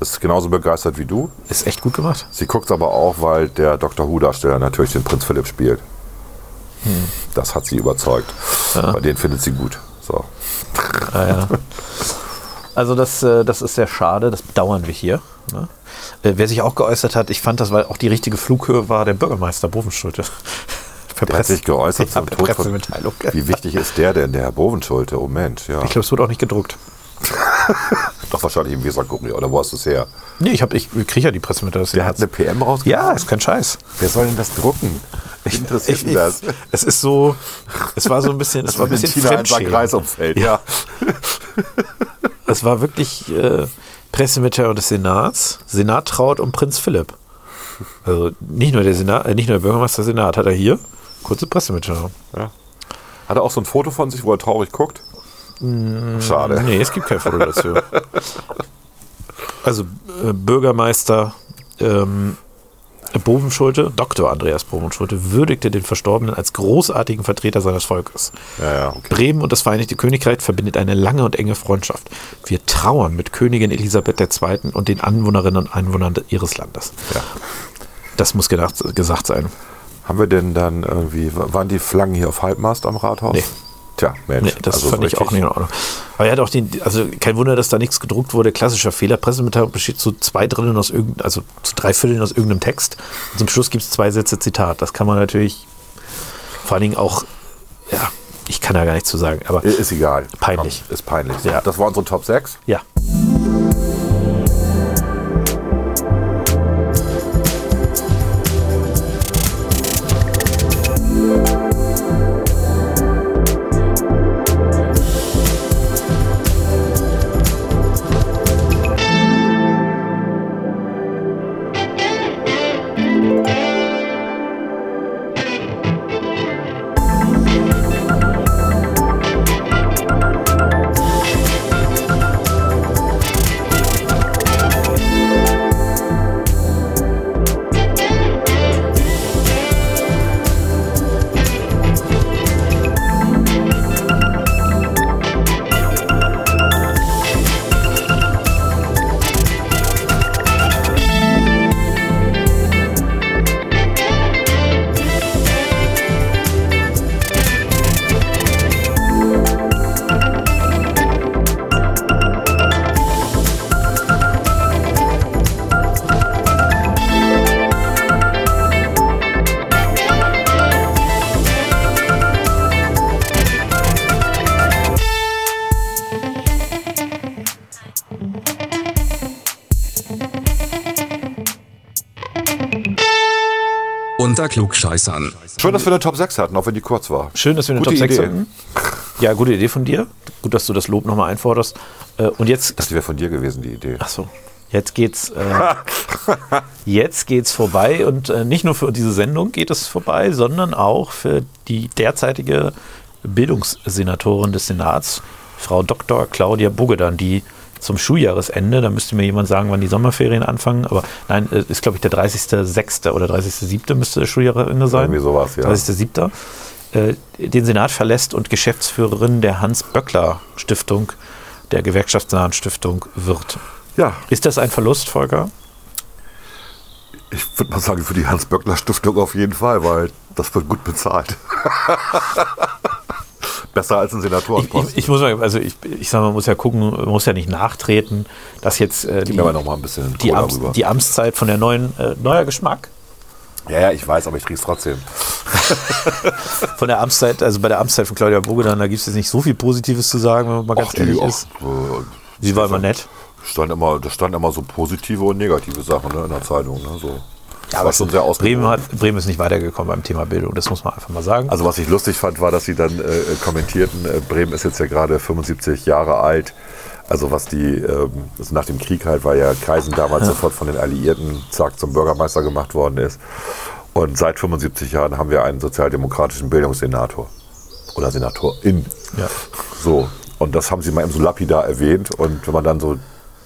Ist genauso begeistert wie du. ist echt gut gemacht. Sie guckt es aber auch, weil der Dr. Who-Darsteller natürlich den Prinz Philipp spielt. Hm. Das hat sie überzeugt. Bei den findet sie gut. So. Ah, ja. Also das, äh, das ist sehr schade, das bedauern wir hier. Ne? Äh, wer sich auch geäußert hat, ich fand das, weil auch die richtige Flughöhe war, der Bürgermeister Bovenschulte. Der hat sich geäußert ja, zum Tod von. Wie wichtig ist der denn, der Herr Bovenschulte? Oh Mensch, ja. Ich glaube, es wurde auch nicht gedruckt. Doch wahrscheinlich im Weserkurier, oder wo hast du es her? Nee, ich, hab- ich kriege ja die Pressemitteilung. Der hat eine PM rausgebracht? ja, ist kein Scheiß. Wer soll denn das drucken? Interessiert Ich, ihn ich, das? es ist so, es war so ein bisschen, es war ein bisschen. Kreisumfeld, ja. Es war wirklich äh, Pressemitteilung des Senats. Senat traut um Prinz Philipp. Also nicht nur der Senat, äh, nicht nur der Bürgermeister Senat hat er hier. Kurze Pressemitteilung. Hat er auch so ein Foto von sich, wo er traurig guckt? Schade. Nee, es gibt kein Foto dazu. Also äh, Bürgermeister ähm, Bovenschulte, Dr. Andreas Bovenschulte, würdigte den Verstorbenen als großartigen Vertreter seines Volkes. Ja, ja, okay. Bremen und das Vereinigte Königreich verbindet eine lange und enge Freundschaft. Wir trauern mit Königin Elisabeth II. und den Anwohnerinnen und Einwohnern ihres Landes. Ja. Das muss gedacht, gesagt sein. Haben wir denn dann irgendwie, waren die Flaggen hier auf Halbmast am Rathaus? Nee. Tja, Mensch. Nee, das also fand ich auch nicht in Ordnung. Aber er hat auch den, also kein Wunder, dass da nichts gedruckt wurde. Klassischer Fehler. Pressemitteilung besteht zu zwei Dritteln aus irgendeinem, also zu drei Vierteln aus irgendeinem Text. Und zum Schluss gibt es zwei Sätze Zitat. Das kann man natürlich vor allen Dingen auch, ja, ich kann da gar nichts zu sagen. Aber Ist egal. Peinlich. Komm, ist peinlich. Ja. Das war unsere Top 6. ja. Klugscheißern. Schön, dass wir eine Top 6 hatten, auch wenn die kurz war. Schön, dass wir eine Gute Top 6 Idee. hatten. Ja, gute Idee von dir. Gut, dass du das Lob nochmal einforderst. Äh, Und jetzt Das wäre von dir gewesen, die Idee. Ach so. Jetzt geht's, äh, jetzt geht's vorbei und äh, nicht nur für diese Sendung geht es vorbei, sondern auch für die derzeitige Bildungssenatorin des Senats, Frau Dr. Claudia Bogedan, die zum Schuljahresende, da müsste mir jemand sagen, wann die Sommerferien anfangen, aber nein, äh, ist glaube ich der 30.06. oder 30.07. müsste das Schuljahresende sein. Irgendwie sowas, ja. 30.07. Äh, den Senat verlässt und Geschäftsführerin der Hans-Böckler-Stiftung, der gewerkschaftsnahen Stiftung wird. Ja, Ist das ein Verlust, Volker? ich würde mal sagen, für die Hans-Böckler-Stiftung auf jeden Fall, weil das wird gut bezahlt. Besser als ein Senatorenposten. ich, ich muss mal, also ich, ich sag man muss ja gucken, man muss ja nicht nachtreten, dass jetzt äh, die, noch mal ein bisschen die, Amts, die Amtszeit von der neuen, äh, neuer Geschmack, Ja, ja, ich weiß, aber ich trinke es trotzdem. von der Amtszeit, also bei der Amtszeit von Claudia Bogedan, da gibt es jetzt nicht so viel Positives zu sagen, wenn man mal ganz Ach, ehrlich die, ist. ach, äh, Sie war immer nett. Stand immer, da stand immer so positive und negative Sachen ne, in der Zeitung. Ne, so. Das aber schon sehr Bremen, hat, Bremen ist nicht weitergekommen beim Thema Bildung, das muss man einfach mal sagen. Also was ich lustig fand, war, dass sie dann äh, kommentierten, äh, Bremen ist jetzt ja gerade 75 Jahre alt. Also was die, ähm, also nach dem Krieg halt, weil ja Kreisen damals sofort von den Alliierten zack zum Bürgermeister gemacht worden ist. Und seit 75 Jahren haben wir einen sozialdemokratischen Bildungssenator. Oder Senatorin. Ja. So. Und das haben sie mal eben so lapidar erwähnt. Und wenn man dann so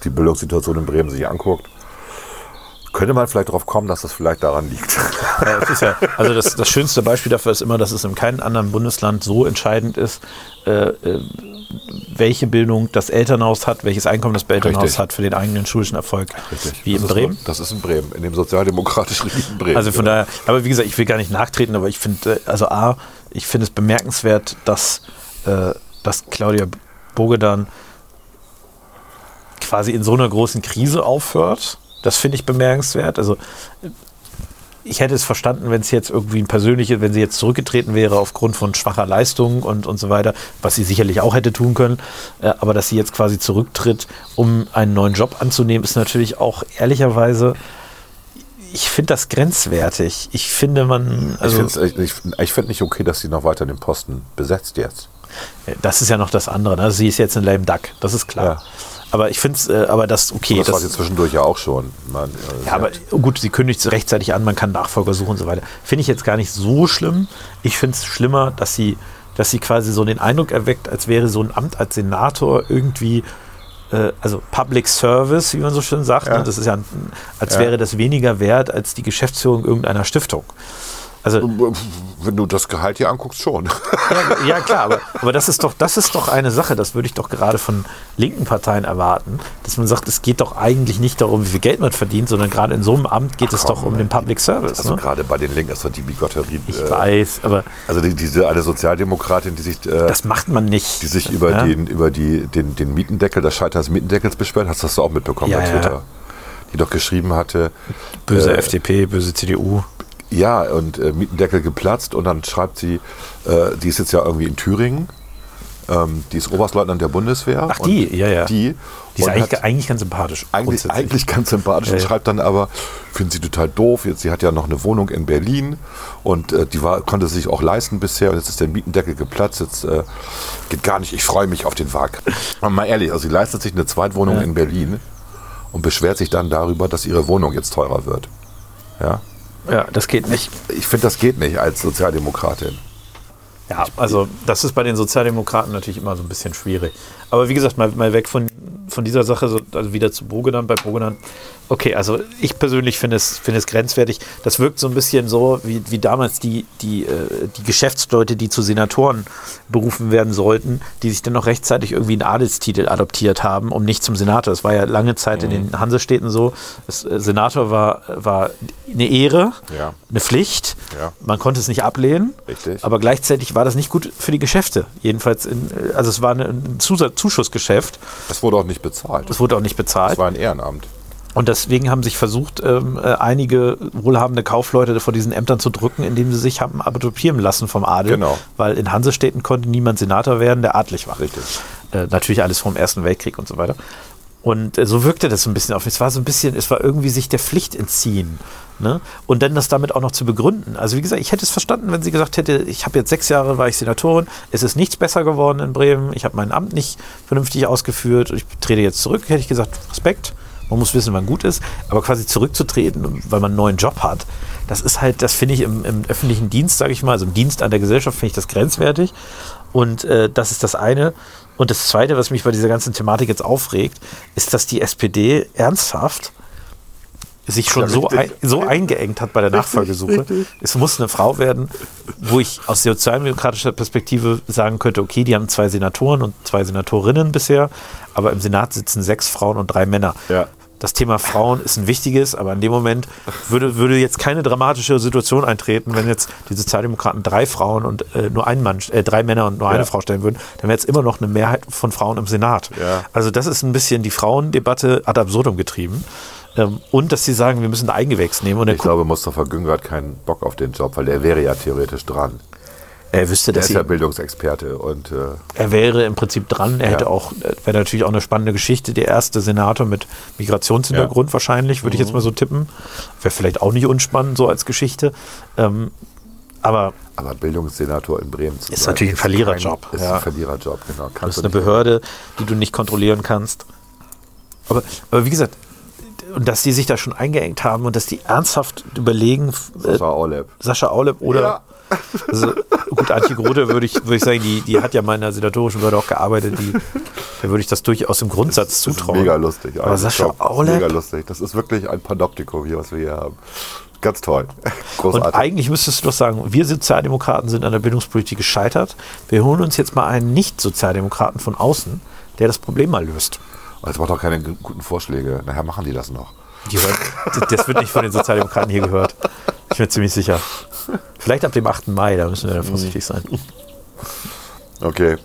die Bildungssituation in Bremen sich anguckt, könnte man vielleicht darauf kommen, dass das vielleicht daran liegt. Ja, ist ja, also das, das schönste Beispiel dafür ist immer, dass es in keinem anderen Bundesland so entscheidend ist, äh, äh, welche Bildung das Elternhaus hat, welches Einkommen das Elternhaus Richtig. hat für den eigenen schulischen Erfolg, wie das in Bremen. Das ist in Bremen, in dem sozialdemokratisch regierten Bremen. Also von genau. daher, aber wie gesagt, ich will gar nicht nachtreten, aber ich finde, äh, also A, ich finde es bemerkenswert, dass, äh, dass Claudia Bogedan quasi in so einer großen Krise aufhört. Das finde ich bemerkenswert. Also äh, ich hätte es verstanden, wenn es jetzt irgendwie ein persönliches, wenn sie jetzt zurückgetreten wäre aufgrund von schwacher Leistung und, und so weiter, was sie sicherlich auch hätte tun können. Äh, aber dass sie jetzt quasi zurücktritt, um einen neuen Job anzunehmen, ist natürlich auch ehrlicherweise ich finde das grenzwertig. Ich finde, man, also ich finde ich, ich find nicht okay, dass sie noch weiter den Posten besetzt jetzt. das ist ja noch das andere. Ne? Sie ist jetzt ein lame duck, das ist klar. Ja. Aber ich finde es, äh, aber das okay. das, war sie zwischendurch ja auch schon. Man, äh, ja, aber gut, sie kündigt es rechtzeitig an, man kann Nachfolger suchen und so weiter. Finde ich jetzt gar nicht so schlimm. Ich finde es schlimmer, dass sie, dass sie quasi so den Eindruck erweckt, als wäre so ein Amt als Senator irgendwie, äh, also Public Service, wie man so schön sagt. Ja. Ne? Das ist ja, als Ja. wäre das weniger wert als die Geschäftsführung irgendeiner Stiftung. Also wenn du das Gehalt hier anguckst, schon. Ja, ja klar, aber, aber das ist doch, das ist doch eine Sache, das würde ich doch gerade von linken Parteien erwarten, dass man sagt, es geht doch eigentlich nicht darum, wie viel Geld man verdient, sondern gerade in so einem Amt geht es Komm, doch um den Public Service. Also ne? gerade bei den Linken ist doch die Bigotterie. Ich äh, weiß, aber Also die, diese eine Sozialdemokratin, die sich, äh, das macht man nicht. die sich über, Ja? den, über die, den, den Mietendeckel, das Scheitern des Mietendeckels beschwert, hast du das auch mitbekommen Ja, bei. Twitter? Die doch geschrieben hatte, Böse äh, FDP, böse CDU. Ja, und äh, Mietendeckel geplatzt und dann schreibt sie, äh, die ist jetzt ja irgendwie in Thüringen, ähm, die ist Oberstleutnant der Bundeswehr. Ach, die, ja, ja. Die, Die ist eigentlich, eigentlich ganz sympathisch. eigentlich, eigentlich ganz sympathisch Ja, und schreibt dann aber, finden sie total doof, jetzt, sie hat ja noch eine Wohnung in Berlin und äh, die war, konnte sich auch leisten bisher und jetzt ist der Mietendeckel geplatzt, jetzt äh, geht gar nicht, ich freue mich auf den Wag. Mal ehrlich, also sie leistet sich eine Zweitwohnung Ja. in Berlin und beschwert sich dann darüber, dass ihre Wohnung jetzt teurer wird. Ja, Ja, das geht nicht. ich finde, das geht nicht als Sozialdemokratin. Ja, also das ist bei den Sozialdemokraten natürlich immer so ein bisschen schwierig. Aber wie gesagt, mal, mal weg von, von dieser Sache, so, also wieder zu Bogedan, bei Bogedan. Okay, also ich persönlich finde es, finde es grenzwertig. Das wirkt so ein bisschen so, wie, wie damals die, die, äh, die Geschäftsleute, die zu Senatoren berufen werden sollten, die sich dann noch rechtzeitig irgendwie einen Adelstitel adoptiert haben, um nicht zum Senator. Das war ja lange Zeit in den Hansestädten so. Das, äh, Senator war, war eine Ehre, Ja. eine Pflicht. Ja. Man konnte es nicht ablehnen. Richtig. Aber gleichzeitig war das nicht gut für die Geschäfte. Jedenfalls, in, also es war ein Zuschussgeschäft. Das wurde auch nicht bezahlt. Das wurde auch nicht Das bezahlt. war ein Ehrenamt. Und deswegen haben sich versucht, ähm, äh, einige wohlhabende Kaufleute vor diesen Ämtern zu drücken, indem sie sich haben adoptieren lassen vom Adel. Genau. Weil in Hansestädten konnte niemand Senator werden, der adlig war. Richtig. Äh, natürlich alles vom Ersten Weltkrieg und so weiter. Und äh, so wirkte das so ein bisschen auf mich. Es war so ein bisschen, es war irgendwie sich der Pflicht entziehen. Ne? Und dann das damit auch noch zu begründen. Also wie gesagt, ich hätte es verstanden, wenn sie gesagt hätte, ich habe jetzt sechs Jahre, war ich Senatorin, es ist nichts besser geworden in Bremen, ich habe mein Amt nicht vernünftig ausgeführt, ich trete jetzt zurück, hätte ich gesagt, Respekt, man muss wissen, wann gut ist, aber quasi zurückzutreten, weil man einen neuen Job hat, das ist halt, das finde ich im, im öffentlichen Dienst, sage ich mal, also im Dienst an der Gesellschaft finde ich das grenzwertig und äh, das ist das eine. Und das Zweite, was mich bei dieser ganzen Thematik jetzt aufregt, ist, dass die SPD ernsthaft sich schon so, ein, so eingeengt hat bei der Nachfolgesuche. richtig. Es muss eine Frau werden, wo ich aus sozialdemokratischer Perspektive sagen könnte, okay, die haben zwei Senatoren und zwei Senatorinnen bisher, aber im Senat sitzen sechs Frauen und drei Männer. Ja. Das Thema Frauen ist ein wichtiges, aber in dem Moment würde, würde jetzt keine dramatische Situation eintreten, wenn jetzt die Sozialdemokraten drei Frauen und äh, nur einen Mann, äh, drei Männer und nur eine Ja. Frau stellen würden, dann wäre es immer noch eine Mehrheit von Frauen im Senat. Ja. Also das ist ein bisschen die Frauendebatte ad absurdum getrieben. Ähm, und dass sie sagen, wir müssen ein Eigengewächs nehmen. Und er, Ich glaube, Mustafa Günger hat keinen Bock auf den Job, weil der wäre ja theoretisch dran. er wüsste, Der dass ist ja Bildungsexperte und äh, er wäre im Prinzip dran. Er Ja. hätte auch, äh, wäre natürlich auch eine spannende Geschichte. Der erste Senator mit Migrationshintergrund wahrscheinlich, würde ich Mhm. jetzt mal so tippen. Wäre vielleicht auch nicht unspannend so als Geschichte. Ähm, aber aber Bildungssenator in Bremen zu Ist sein, natürlich ein Verliererjob, ist ja. ein Verliererjob, genau. das Kannst ist du eine Behörde, die du nicht kontrollieren kannst. Aber, aber wie gesagt, und dass die sich da schon eingeengt haben und dass die ernsthaft überlegen, äh, Sascha Orleb. Sascha Aulep oder Ja. also, gut, Antje Grote würde ich, würde ich sagen, die, die hat ja mal in der senatorischen Behörde auch gearbeitet, die, der würde ich das durchaus im Grundsatz Das ist zutrauen. mega lustig. Aber Also, Sascha. Aulep? Mega lustig. Das ist wirklich ein Panoptikum hier, was wir hier haben. Ganz toll. Und Großartig. eigentlich müsstest du doch sagen, wir Sozialdemokraten sind an der Bildungspolitik gescheitert. Wir holen uns jetzt mal einen Nicht-Sozialdemokraten von außen, der das Problem mal löst. Aber Jetzt macht doch keine guten Vorschläge. Nachher machen die das noch. Die hören, das wird nicht von den Sozialdemokraten hier gehört. Ich bin ziemlich sicher. Vielleicht ab dem 8. Mai, da müssen wir dann vorsichtig sein. Okay.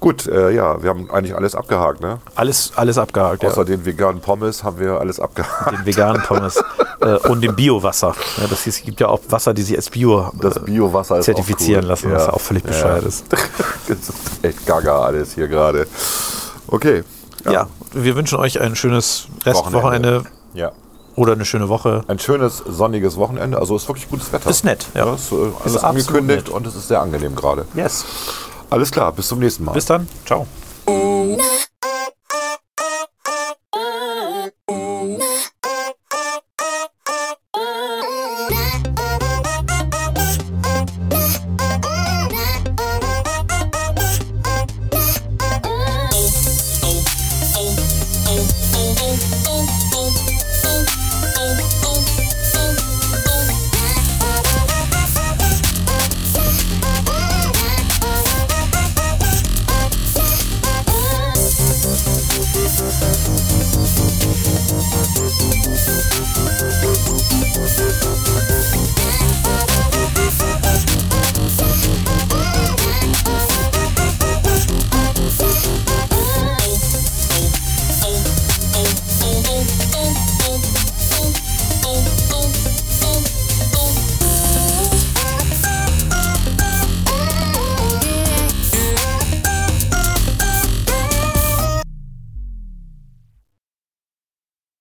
Gut, äh, ja, wir haben eigentlich alles abgehakt, ne? Alles, alles abgehakt. Ja. Außer den veganen Pommes haben wir alles abgehakt. Den veganen Pommes äh, und dem Biowasser. Ja, das hieß, es gibt ja auch Wasser, die sich als Bio Das äh, Biowasser ist zertifizieren cool. lassen, was auch völlig bescheuert ist. Das ist echt gaga alles hier gerade. Okay. Ja. wir wünschen euch ein schönes Restwochenende Ja. oder eine schöne Woche. Ein schönes sonniges Wochenende. Also ist wirklich gutes Wetter. Ist nett, ja. ist, äh, alles Ist angekündigt nett. und es ist sehr angenehm gerade. Yes. Alles klar, bis zum nächsten Mal. Bis dann. Ciao. na